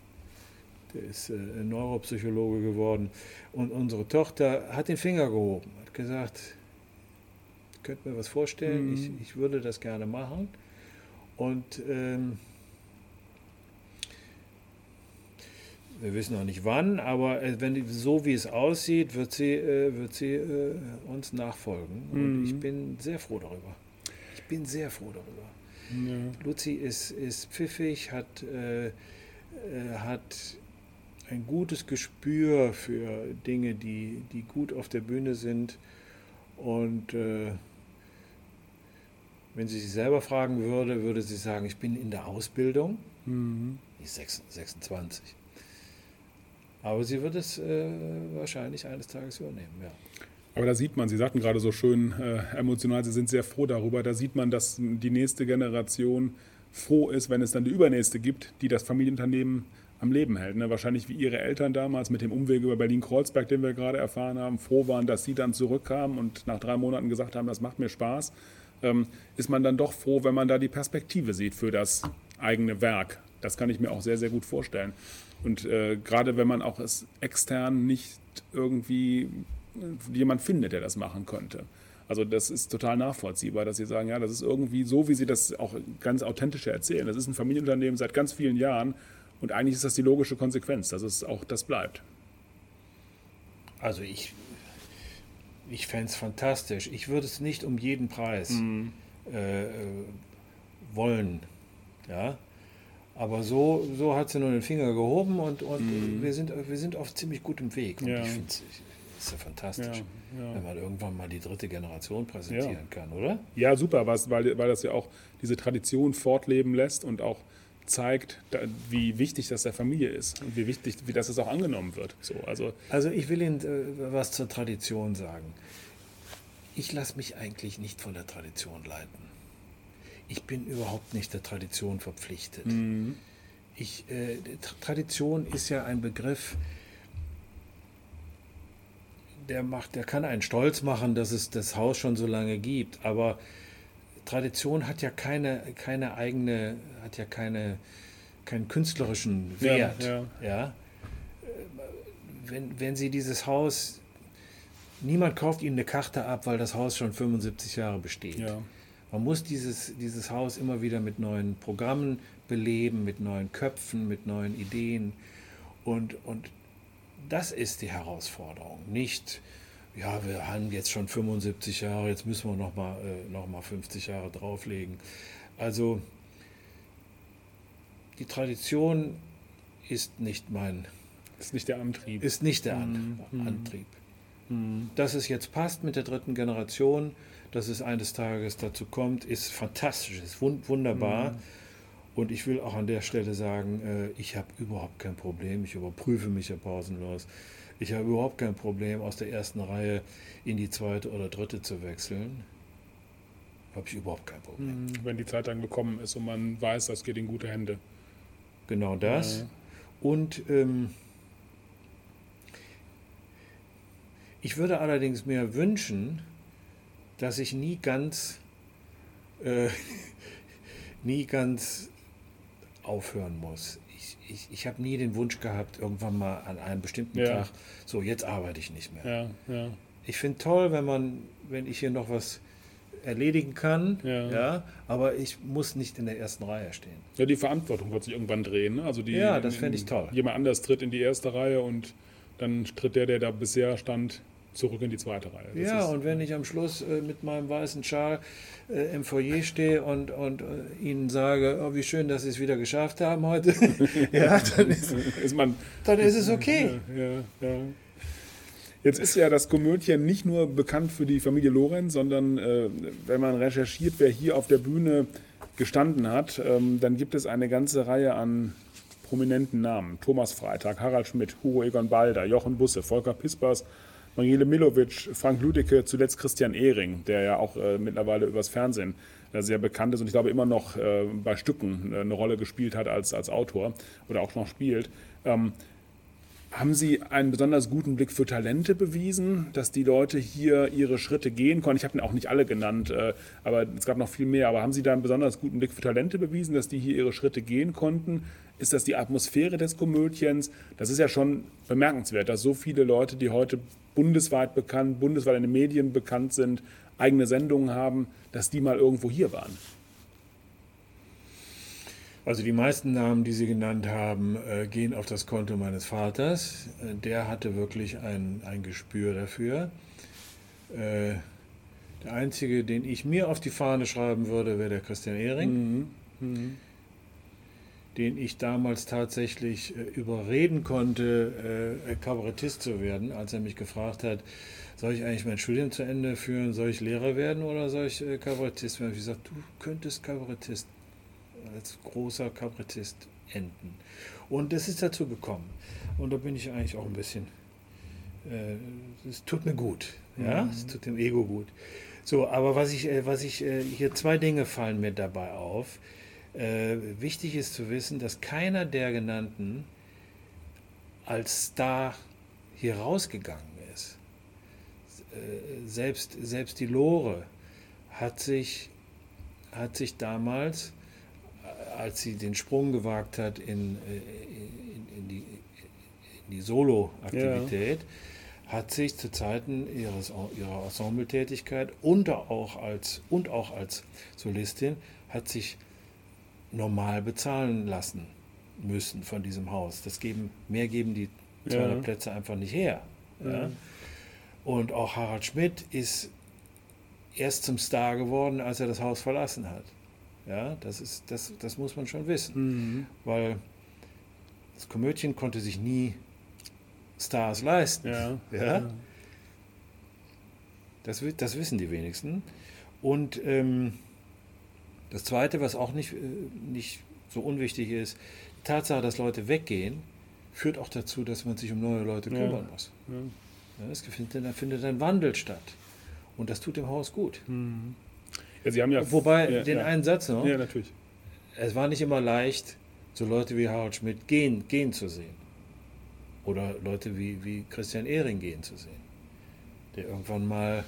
der ist äh, Neuropsychologe geworden. Und unsere Tochter hat den Finger gehoben, hat gesagt, ich könnte mir was vorstellen, ich, ich würde das gerne machen. Und ähm, wir wissen noch nicht wann, aber äh, wenn die, so wie es aussieht, wird sie, äh, wird sie äh, uns nachfolgen. Und ich bin sehr froh darüber. Ich bin sehr froh darüber. Luzi ist, ist pfiffig, hat, äh, äh, hat ein gutes Gespür für Dinge, die, die gut auf der Bühne sind. Und äh, wenn sie sich selber fragen würde, würde sie sagen, ich bin in der Ausbildung. Die ist 26. Aber sie wird es äh, wahrscheinlich eines Tages übernehmen, ja. Aber da sieht man, Sie sagten gerade so schön äh, emotional, Sie sind sehr froh darüber. Da sieht man, dass die nächste Generation froh ist, wenn es dann die übernächste gibt, die das Familienunternehmen am Leben hält. Ne? Wahrscheinlich wie Ihre Eltern damals mit dem Umweg über Berlin-Kreuzberg, den wir gerade erfahren haben, froh waren, dass Sie dann zurückkamen und nach drei Monaten gesagt haben, das macht mir Spaß. Ähm, ist man dann doch froh, wenn man da die Perspektive sieht für das eigene Werk. Das kann ich mir auch sehr, sehr gut vorstellen. Und äh, gerade wenn man auch es extern nicht irgendwie jemand findet, der das machen könnte. Also das ist total nachvollziehbar, dass Sie sagen, ja, das ist irgendwie so, wie Sie das auch ganz authentisch erzählen. Das ist ein Familienunternehmen seit ganz vielen Jahren und eigentlich ist das die logische Konsequenz, dass es auch das bleibt. Also ich, ich fände es fantastisch. Ich würde es nicht um jeden Preis äh, äh, wollen. Ja? Aber so, so hat sie nur den Finger gehoben und, und wir, sind, wir sind auf ziemlich gutem Weg. Und Ja. ich finde es ist ja fantastisch, Ja, ja. wenn man irgendwann mal die dritte Generation präsentieren Ja. kann, oder? Ja, super, weil, weil das ja auch diese Tradition fortleben lässt und auch zeigt, wie wichtig das der Familie ist und wie wichtig, wie das es auch angenommen wird. So, also Also ich will Ihnen äh, was zur Tradition sagen. Ich lasse mich eigentlich nicht von der Tradition leiten. Ich bin überhaupt nicht der Tradition verpflichtet. Ich, äh, Tradition ist ja ein Begriff, der macht, der kann einen stolz machen, dass es das Haus schon so lange gibt. Aber Tradition hat ja keine, keine eigene, hat ja keine, keinen künstlerischen Ja, Wert. ja. ja? wenn, wenn Sie dieses Haus, niemand kauft Ihnen eine Karte ab, weil das Haus schon 75 Jahre besteht. ja, Man muss dieses, dieses Haus immer wieder mit neuen Programmen beleben, mit neuen Köpfen, mit neuen Ideen. Und, und das ist die Herausforderung. Nicht, ja, wir haben jetzt schon 75 Jahre, jetzt müssen wir nochmal äh, noch mal 50 Jahre drauflegen. Also die Tradition ist nicht mein ist nicht der Antrieb. ist nicht der An Antrieb. Dass es jetzt passt mit der dritten Generation, dass es eines Tages dazu kommt, ist fantastisch, ist wun wunderbar. Und ich will auch an der Stelle sagen, äh, ich habe überhaupt kein Problem, ich überprüfe mich ja pausenlos. Ich habe überhaupt kein Problem, aus der ersten Reihe in die zweite oder dritte zu wechseln. Habe ich überhaupt kein Problem. Mhm, Wenn die Zeit dann gekommen ist und man weiß, das geht in gute Hände. Genau das. Ja. Und ähm, ich würde allerdings mir wünschen, dass ich nie ganz, äh, [laughs] nie ganz aufhören muss. Ich, ich, ich habe nie den Wunsch gehabt, irgendwann mal an einem bestimmten Ja. Tag, so jetzt arbeite ich nicht mehr. Ja, ja. Ich finde toll, wenn man, wenn ich hier noch was erledigen kann, Ja. aber ich muss nicht in der ersten Reihe stehen. Ja, die Verantwortung wird sich irgendwann drehen. Ne? Also die, Ja, das fände ich toll. Jemand anders tritt in die erste Reihe und dann tritt der, der da bisher stand, zurück in die zweite Reihe. Das ja, und wenn ich am Schluss äh, mit meinem weißen Schal äh, im Foyer stehe und, und äh, Ihnen sage, oh, wie schön, dass Sie es wieder geschafft haben heute, [laughs] ja, dann ist, ist man dann ist es okay. Ja, ja. Jetzt ist ja das Komödien nicht nur bekannt für die Familie Lorenz, sondern äh, wenn man recherchiert, wer hier auf der Bühne gestanden hat, ähm, dann gibt es eine ganze Reihe an prominenten Namen. Thomas Freitag, Harald Schmidt, Hugo Egon Balder, Jochen Busse, Volker Pispers, Marielle Milovic, Frank Lüdecke, zuletzt Christian Ehring, der ja auch äh, mittlerweile übers Fernsehen äh, sehr bekannt ist und ich glaube immer noch äh, bei Stücken äh, eine Rolle gespielt hat als, als Autor oder auch noch spielt. Ähm, haben Sie einen besonders guten Blick für Talente bewiesen, dass die Leute hier ihre Schritte gehen konnten? Ich habe auch nicht alle genannt, äh, aber es gab noch viel mehr. Aber haben Sie da einen besonders guten Blick für Talente bewiesen, dass die hier ihre Schritte gehen konnten? Ist das die Atmosphäre des Komödiens? Das ist ja schon bemerkenswert, dass so viele Leute, die heute bundesweit bekannt, bundesweit in den Medien bekannt sind, eigene Sendungen haben, dass die mal irgendwo hier waren. Also die meisten Namen, die Sie genannt haben, äh, gehen auf das Konto meines Vaters. Äh, der hatte wirklich ein, ein Gespür dafür. Äh, der einzige, den ich mir auf die Fahne schreiben würde, wäre der Christian Ehring, den ich damals tatsächlich äh, überreden konnte, äh, Kabarettist zu werden, als er mich gefragt hat, soll ich eigentlich mein Studium zu Ende führen, soll ich Lehrer werden oder soll ich äh, Kabarettist werden? Ich gesagt, du könntest Kabarettist als großer Kabarettist enden. Und es ist dazu gekommen. Und da bin ich eigentlich auch ein bisschen. äh, Es tut mir gut. Ja, es tut dem Ego gut. So, aber was ich, äh, was ich, äh, hier zwei Dinge fallen mir dabei auf. Äh, wichtig ist zu wissen, dass keiner der genannten als Star hier rausgegangen ist. Äh, Selbst, selbst die Lore hat sich, hat sich damals als sie den Sprung gewagt hat in, äh, in, in die, die Solo-Aktivität, hat sich zu Zeiten ihres, ihrer Ensemble-Tätigkeit und auch, als, und auch als Solistin, hat sich normal bezahlen lassen müssen von diesem Haus. Das geben, mehr geben die 200 Ja. Plätze einfach nicht her. Ja. Und auch Harald Schmidt ist erst zum Star geworden, als er das Haus verlassen hat. Ja, das, ist, das, das muss man schon wissen. Weil das Komödien konnte sich nie Stars leisten. Ja. Ja? Das, das wissen die wenigsten. Und ähm, das Zweite, was auch nicht, äh, nicht so unwichtig ist, die Tatsache, dass Leute weggehen, führt auch dazu, dass man sich um neue Leute Ja. kümmern muss. Ja, es findet, da findet ein Wandel statt. Und das tut dem Haus gut. Ja, Sie haben ja Wobei, ja, den ja. einen Satz noch, Ja, natürlich. es war nicht immer leicht, so Leute wie Harald Schmidt gehen, gehen zu sehen. Oder Leute wie, wie Christian Ehring gehen zu sehen. Der irgendwann mal,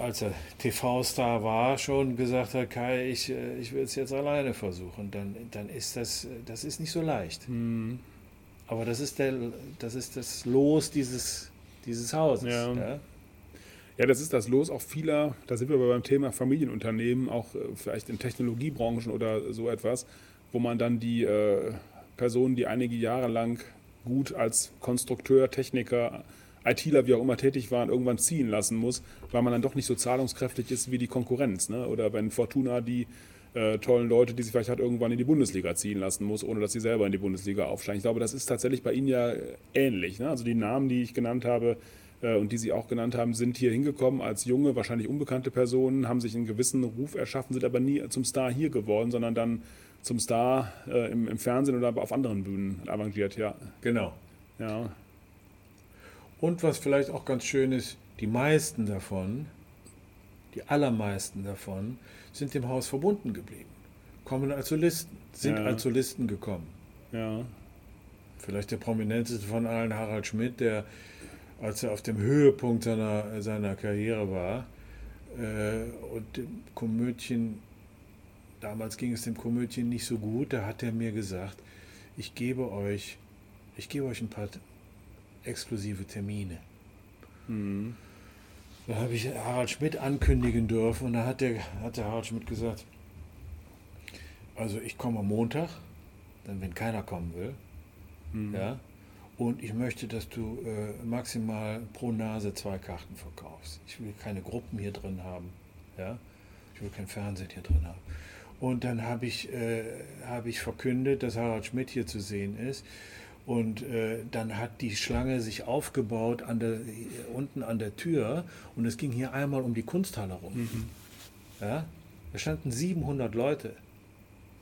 als er TV-Star war, schon gesagt hat, Kai, ich, äh, ich will es jetzt alleine versuchen. Dann, dann ist das, das ist nicht so leicht. Aber das ist, der, das ist das Los dieses, dieses Hauses. Ja. Ja. Ja, das ist das Los auch vieler, da sind wir aber beim Thema Familienunternehmen, auch äh, vielleicht in Technologiebranchen oder so etwas, wo man dann die äh, Personen, die einige Jahre lang gut als Konstrukteur, Techniker, ITler, wie auch immer tätig waren, irgendwann ziehen lassen muss, weil man dann doch nicht so zahlungskräftig ist wie die Konkurrenz. Ne? Oder wenn Fortuna die äh, tollen Leute, die sie vielleicht hat, irgendwann in die Bundesliga ziehen lassen muss, ohne dass sie selber in die Bundesliga aufsteigen. Ich glaube, das ist tatsächlich bei Ihnen ja äh, ähnlich. Ne? Also die Namen, die ich genannt habe, äh, und die Sie auch genannt haben, sind hier hingekommen als junge, wahrscheinlich unbekannte Personen, haben sich einen gewissen Ruf erschaffen, sind aber nie zum Star hier geworden, sondern dann zum Star äh, im, im Fernsehen oder auf anderen Bühnen avanciert, ja. Genau. ja. Und was vielleicht auch ganz schön ist, die meisten davon, die allermeisten davon, sind dem Haus verbunden geblieben. Kommen als Solisten, sind Ja. als Solisten gekommen. Ja, Vielleicht der prominenteste von allen, Harald Schmidt, der, als er auf dem Höhepunkt seiner, seiner Karriere war äh, und dem Komödien, damals ging es dem Komödien nicht so gut, da hat er mir gesagt, ich gebe euch, ich gebe euch ein paar exklusive Termine. Da habe ich Harald Schmidt ankündigen dürfen und da hat der, hat der Harald Schmidt gesagt, also ich komme am Montag, dann wenn keiner kommen will, ja, und ich möchte, dass du äh, maximal pro Nase zwei Karten verkaufst. Ich will keine Gruppen hier drin haben. Ja? Ich will kein Fernsehen hier drin haben. Und dann habe ich, äh, hab ich verkündet, dass Harald Schmidt hier zu sehen ist. Und äh, dann hat die Schlange sich aufgebaut an der, unten an der Tür und es ging hier einmal um die Kunsthalle rum. Mhm. Ja? Da standen 700 Leute.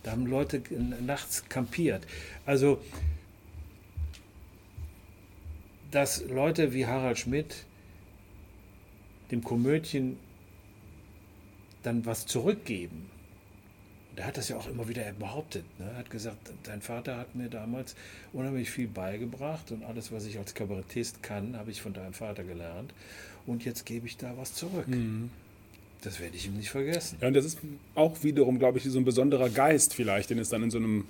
Da haben Leute nachts kampiert. Also dass Leute wie Harald Schmidt dem Komödien dann was zurückgeben. Der hat das ja auch immer wieder behauptet. Ne? Er hat gesagt, dein Vater hat mir damals unheimlich viel beigebracht und alles, was ich als Kabarettist kann, habe ich von deinem Vater gelernt. Und jetzt gebe ich da was zurück. Mhm. Das werde ich ihm nicht vergessen. Ja, und das ist auch wiederum, glaube ich, so ein besonderer Geist vielleicht, den es dann in so einem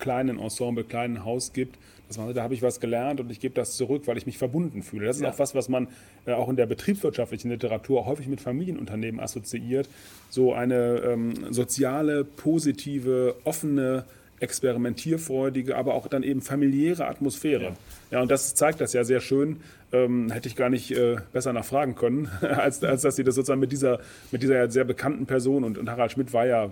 kleinen Ensemble, kleinen Haus gibt, dass man sagt, da habe ich was gelernt und ich gebe das zurück, weil ich mich verbunden fühle. Das ist ja. auch was, was man äh, auch in der betriebswirtschaftlichen Literatur häufig mit Familienunternehmen assoziiert. So eine ähm, soziale, positive, offene, experimentierfreudige, aber auch dann eben familiäre Atmosphäre. Ja, ja und das zeigt das ja sehr schön. Ähm, hätte ich gar nicht äh, besser nachfragen können, [laughs] als, als dass sie das sozusagen mit dieser, mit dieser sehr bekannten Person und, und Harald Schmidt war ja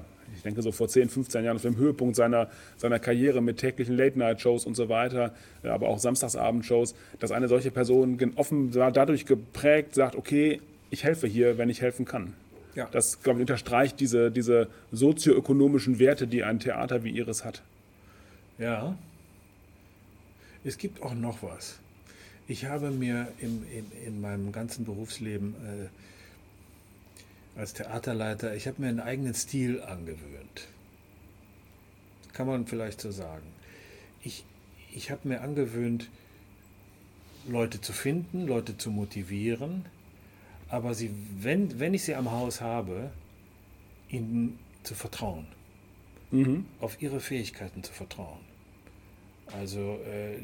denke so vor 10, 15 Jahren auf dem Höhepunkt seiner, seiner Karriere mit täglichen Late-Night-Shows und so weiter, äh, aber auch Samstagsabend-Shows, dass eine solche Person offen dadurch geprägt sagt, okay, ich helfe hier, wenn ich helfen kann. Ja. Das, glaube ich, unterstreicht diese, diese sozioökonomischen Werte, die ein Theater wie Ihres hat. Ja. Es gibt auch noch was. Ich habe mir im, in, in meinem ganzen Berufsleben äh, als Theaterleiter, ich habe mir einen eigenen Stil angewöhnt. Kann man vielleicht so sagen. Ich, ich habe mir angewöhnt, Leute zu finden, Leute zu motivieren, aber sie, wenn, wenn ich sie am Haus habe, ihnen zu vertrauen. Mhm. Auf ihre Fähigkeiten zu vertrauen. Also äh,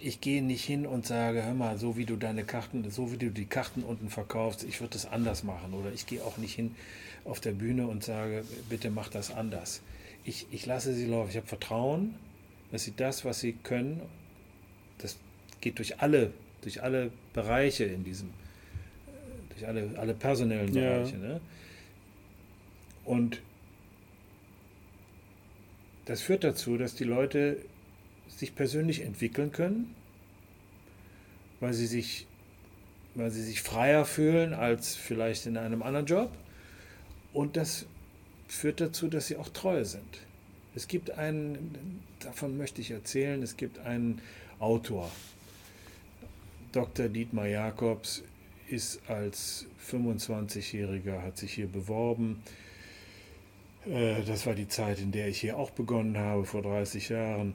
ich gehe nicht hin und sage, hör mal, so wie du deine Karten, so wie du die Karten unten verkaufst, ich würde das anders machen. Oder ich gehe auch nicht hin auf der Bühne und sage, bitte mach das anders. Ich, ich lasse sie laufen. Ich habe Vertrauen, dass sie das, was sie können, das geht durch alle, durch alle Bereiche in diesem, durch alle, alle personellen Bereiche. Ja. Ne? Und das führt dazu, dass die Leute sich persönlich entwickeln können, weil sie sich, weil sie sich freier fühlen als vielleicht in einem anderen Job. Und das führt dazu, dass sie auch treu sind. Es gibt einen, davon möchte ich erzählen, es gibt einen Autor, Dr. Dietmar Jakobs ist als 25-Jähriger, hat sich hier beworben. Äh, das war die Zeit, in der ich hier auch begonnen habe, vor 30 Jahren.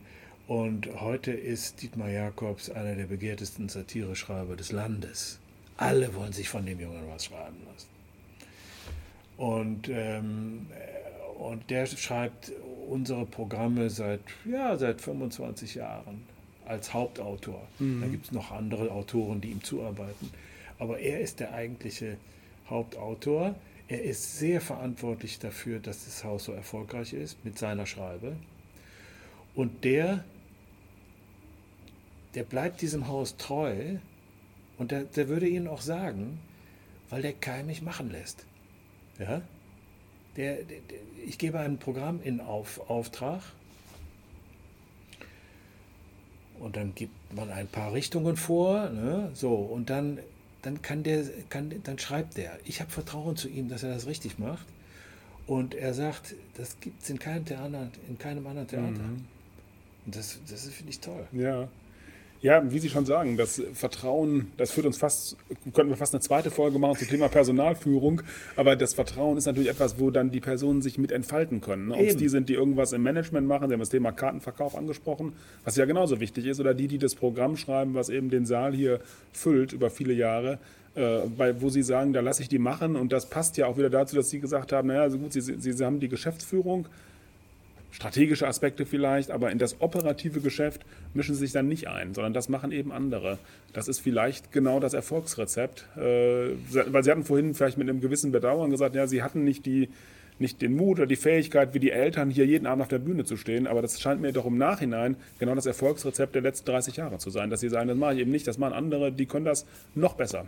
Und heute ist Dietmar Jakobs einer der begehrtesten Satireschreiber des Landes. Alle wollen sich von dem Jungen was schreiben lassen. Und, ähm, und der schreibt unsere Programme seit, ja, seit 25 Jahren als Hauptautor. Mhm. Da gibt es noch andere Autoren, die ihm zuarbeiten. Aber er ist der eigentliche Hauptautor. Er ist sehr verantwortlich dafür, dass das Haus so erfolgreich ist mit seiner Schreibe. Und der der bleibt diesem Haus treu und der, der würde Ihnen auch sagen, weil der Kai mich machen lässt. Ja? Der, der, ich gebe ein Programm in Auf, Auftrag und dann gibt man ein paar Richtungen vor, ne? so und dann, dann kann der, kann, dann schreibt der. Ich habe Vertrauen zu ihm, dass er das richtig macht. Und er sagt, das gibt es in keinem Theater, in keinem anderen Theater. Mhm. Und das, das finde ich toll. Ja. Ja, wie Sie schon sagen, das Vertrauen, das führt uns fast, könnten wir fast eine zweite Folge machen zum Thema Personalführung, aber das Vertrauen ist natürlich etwas, wo dann die Personen sich mit entfalten können. Ne? Ob es die sind, die irgendwas im Management machen, Sie haben das Thema Kartenverkauf angesprochen, was ja genauso wichtig ist, oder die, die das Programm schreiben, was eben den Saal hier füllt über viele Jahre. Äh, bei, wo Sie sagen, da lasse ich die machen und das passt ja auch wieder dazu, dass Sie gesagt haben, naja, also gut, Sie, Sie haben die Geschäftsführung, strategische Aspekte vielleicht, aber in das operative Geschäft mischen sie sich dann nicht ein, sondern das machen eben andere. Das ist vielleicht genau das Erfolgsrezept, äh, weil Sie hatten vorhin vielleicht mit einem gewissen Bedauern gesagt, ja, Sie hatten nicht die, nicht den Mut oder die Fähigkeit, wie die Eltern, hier jeden Abend auf der Bühne zu stehen. Aber das scheint mir doch im Nachhinein genau das Erfolgsrezept der letzten 30 Jahre zu sein, dass sie sagen, das mache ich eben nicht, das machen andere, die können das noch besser.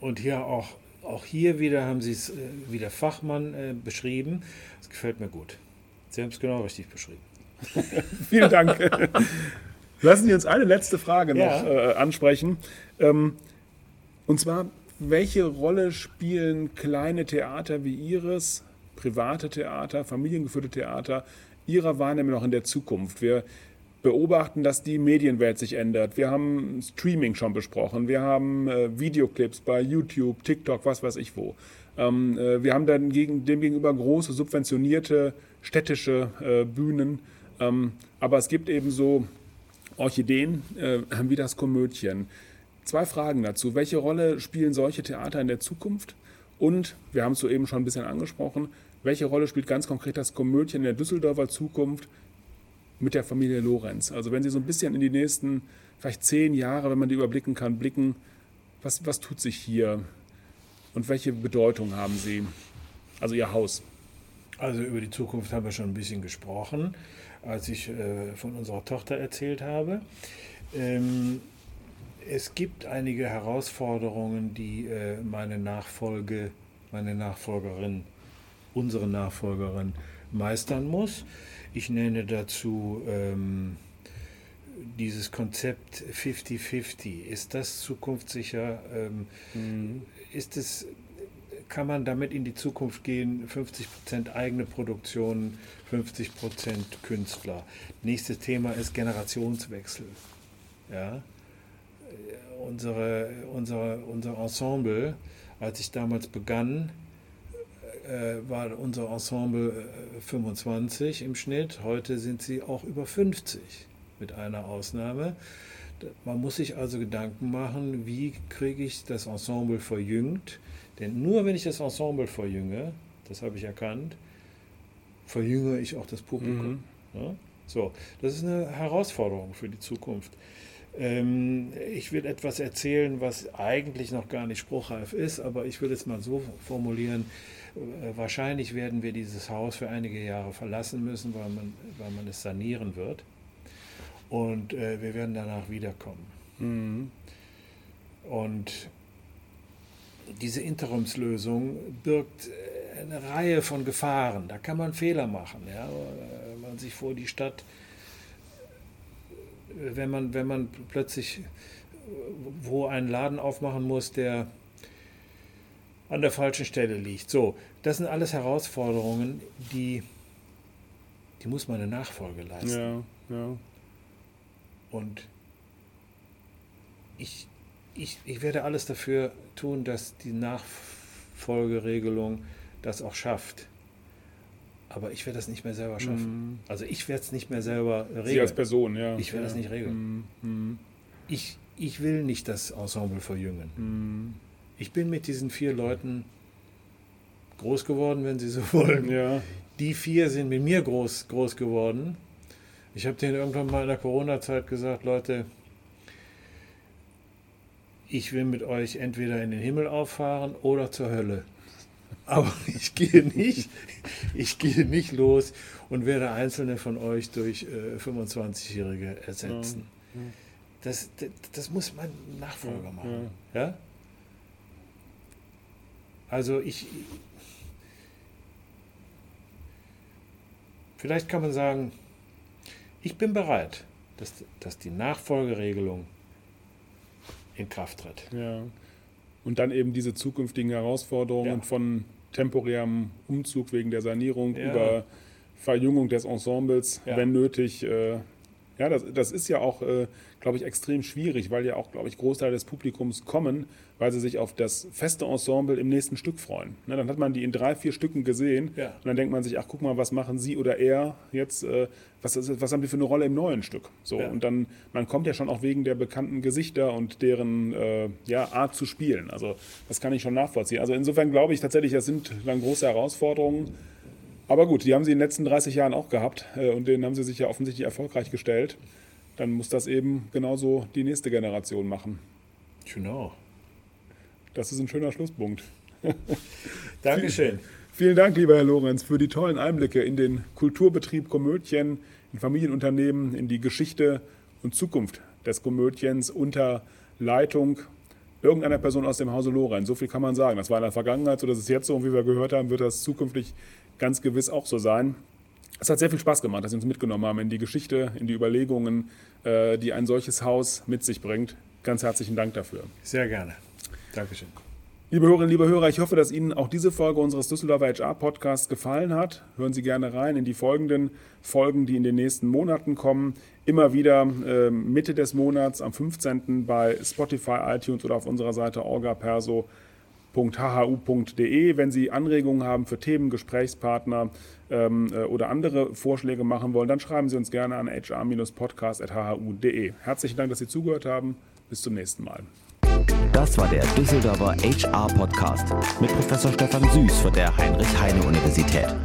Und hier auch, auch hier wieder haben Sie es äh, wieder Fachmann äh, beschrieben. Das gefällt mir gut. Sie haben es genau richtig beschrieben. [laughs] Vielen Dank. Lassen Sie uns eine letzte Frage noch Ja. äh, ansprechen. Ähm, und zwar, welche Rolle spielen kleine Theater wie Ihres, private Theater, familiengeführte Theater, Ihrer Wahrnehmung noch in der Zukunft? Wir beobachten, dass die Medienwelt sich ändert. Wir haben Streaming schon besprochen. Wir haben äh, Videoclips bei YouTube, TikTok, was weiß ich wo. Ähm, äh, wir haben dann gegen, demgegenüber große subventionierte städtische äh, Bühnen. Ähm, aber es gibt eben so Orchideen äh, wie das Komödien. Zwei Fragen dazu. Welche Rolle spielen solche Theater in der Zukunft? Und, wir haben es soeben schon ein bisschen angesprochen, welche Rolle spielt ganz konkret das Komödien in der Düsseldorfer Zukunft mit der Familie Lorenz? Also wenn Sie so ein bisschen in die nächsten vielleicht zehn Jahre, wenn man die überblicken kann, blicken, was, was tut sich hier und welche Bedeutung haben Sie? Also Ihr Haus. Also über die Zukunft haben wir schon ein bisschen gesprochen, als ich äh, von unserer Tochter erzählt habe. Ähm, es gibt einige Herausforderungen, die äh, meine Nachfolge, meine Nachfolgerin, unsere Nachfolgerin meistern muss. Ich nenne dazu ähm, dieses Konzept 50-50. Ist das zukunftssicher? Ähm, Ist es kann man damit in die Zukunft gehen, 50% eigene Produktion, 50% Künstler. Nächstes Thema ist Generationswechsel. Ja? Äh, Unsere, unsere, unser Ensemble, als ich damals begann, äh, war unser Ensemble äh, 25 im Schnitt. Heute sind sie auch über 50, mit einer Ausnahme. Man muss sich also Gedanken machen, wie kriege ich das Ensemble verjüngt. Denn nur wenn ich das Ensemble verjünge, das habe ich erkannt, verjüngere ich auch das Publikum. Ja? So, das ist eine Herausforderung für die Zukunft. Ähm, ich will etwas erzählen, was eigentlich noch gar nicht spruchreif ist, aber ich will es mal so formulieren. Äh, wahrscheinlich werden wir dieses Haus für einige Jahre verlassen müssen, weil man, weil man es sanieren wird. Und äh, wir werden danach wiederkommen. Mhm. Und diese Interimslösung birgt äh, eine Reihe von Gefahren. Da kann man Fehler machen. Ja? Äh, Wenn man sich vor die Stadt, wenn man, wenn man plötzlich wo einen Laden aufmachen muss, der an der falschen Stelle liegt. So, das sind alles Herausforderungen, die, die muss man eine Nachfolge leisten. Ja, ja. Und ich, ich, ich werde alles dafür tun, dass die Nachfolgeregelung das auch schafft. Aber ich werde das nicht mehr selber schaffen. Also ich werde es nicht mehr selber Sie als regeln. Person, ja. Ich werde ja. das nicht regeln. Mhm. Ich, ich will nicht das Ensemble verjüngen. Mhm. Ich bin mit diesen vier Leuten groß geworden, wenn Sie so [laughs] wollen. Ja. Die vier sind mit mir groß, groß geworden. Ich habe denen irgendwann mal in der Corona-Zeit gesagt, Leute, ich will mit euch entweder in den Himmel auffahren oder zur Hölle. Aber [laughs] ich gehe nicht, ich gehe nicht los und werde einzelne von euch durch äh, 25-Jährige ersetzen. Das, das, das muss mein Nachfolger machen. Ja? Also ich, Vielleicht kann man sagen, ich bin bereit, dass, dass die Nachfolgeregelung in Kraft tritt. Ja. Und dann eben diese zukünftigen Herausforderungen Ja. von temporärem Umzug wegen der Sanierung Ja. über Verjüngung des Ensembles, Ja. wenn nötig. Äh, ja, das, das ist ja auch, äh, glaube ich, extrem schwierig, weil ja auch, glaube ich, Großteil des Publikums kommen, weil sie sich auf das feste Ensemble im nächsten Stück freuen. Ne, dann hat man die in drei, vier Stücken gesehen Ja. und dann denkt man sich, ach guck mal, was machen sie oder er jetzt, äh, was, ist, was haben die für eine Rolle im neuen Stück? So, Ja. und dann, man kommt ja schon auch wegen der bekannten Gesichter und deren äh, ja, Art zu spielen. Also das kann ich schon nachvollziehen. Also insofern glaube ich tatsächlich, das sind dann große Herausforderungen. Aber gut, die haben sie in den letzten 30 Jahren auch gehabt äh, und denen haben sie sich ja offensichtlich erfolgreich gestellt. Dann muss das eben genauso die nächste Generation machen. Genau. Das ist ein schöner Schlusspunkt. [laughs] Dankeschön. Vielen Dank, lieber Herr Lorenz, für die tollen Einblicke in den Kulturbetrieb Komödien, in Familienunternehmen, in die Geschichte und Zukunft des Komödiens unter Leitung irgendeiner Person aus dem Hause Lorenz. So viel kann man sagen. Das war in der Vergangenheit so, das ist jetzt so und wie wir gehört haben, wird das zukünftig ganz gewiss auch so sein. Es hat sehr viel Spaß gemacht, dass Sie uns mitgenommen haben in die Geschichte, in die Überlegungen, äh, die ein solches Haus mit sich bringt. Ganz herzlichen Dank dafür. Sehr gerne. Dankeschön. Liebe Hörerinnen, liebe Hörer, ich hoffe, dass Ihnen auch diese Folge unseres Düsseldorfer HR-Podcasts gefallen hat. Hören Sie gerne rein in die folgenden Folgen, die in den nächsten Monaten kommen. Immer wieder äh, Mitte des Monats am 15. bei Spotify, iTunes oder auf unserer Seite orgaperso.hhu.de. Wenn Sie Anregungen haben für Themen, Gesprächspartner ähm, äh, oder andere Vorschläge machen wollen, dann schreiben Sie uns gerne an hr-podcast.hhu.de. Herzlichen Dank, dass Sie zugehört haben. Bis zum nächsten Mal. Das war der Düsseldorfer HR Podcast mit Professor Stefan Süß von der Heinrich-Heine-Universität.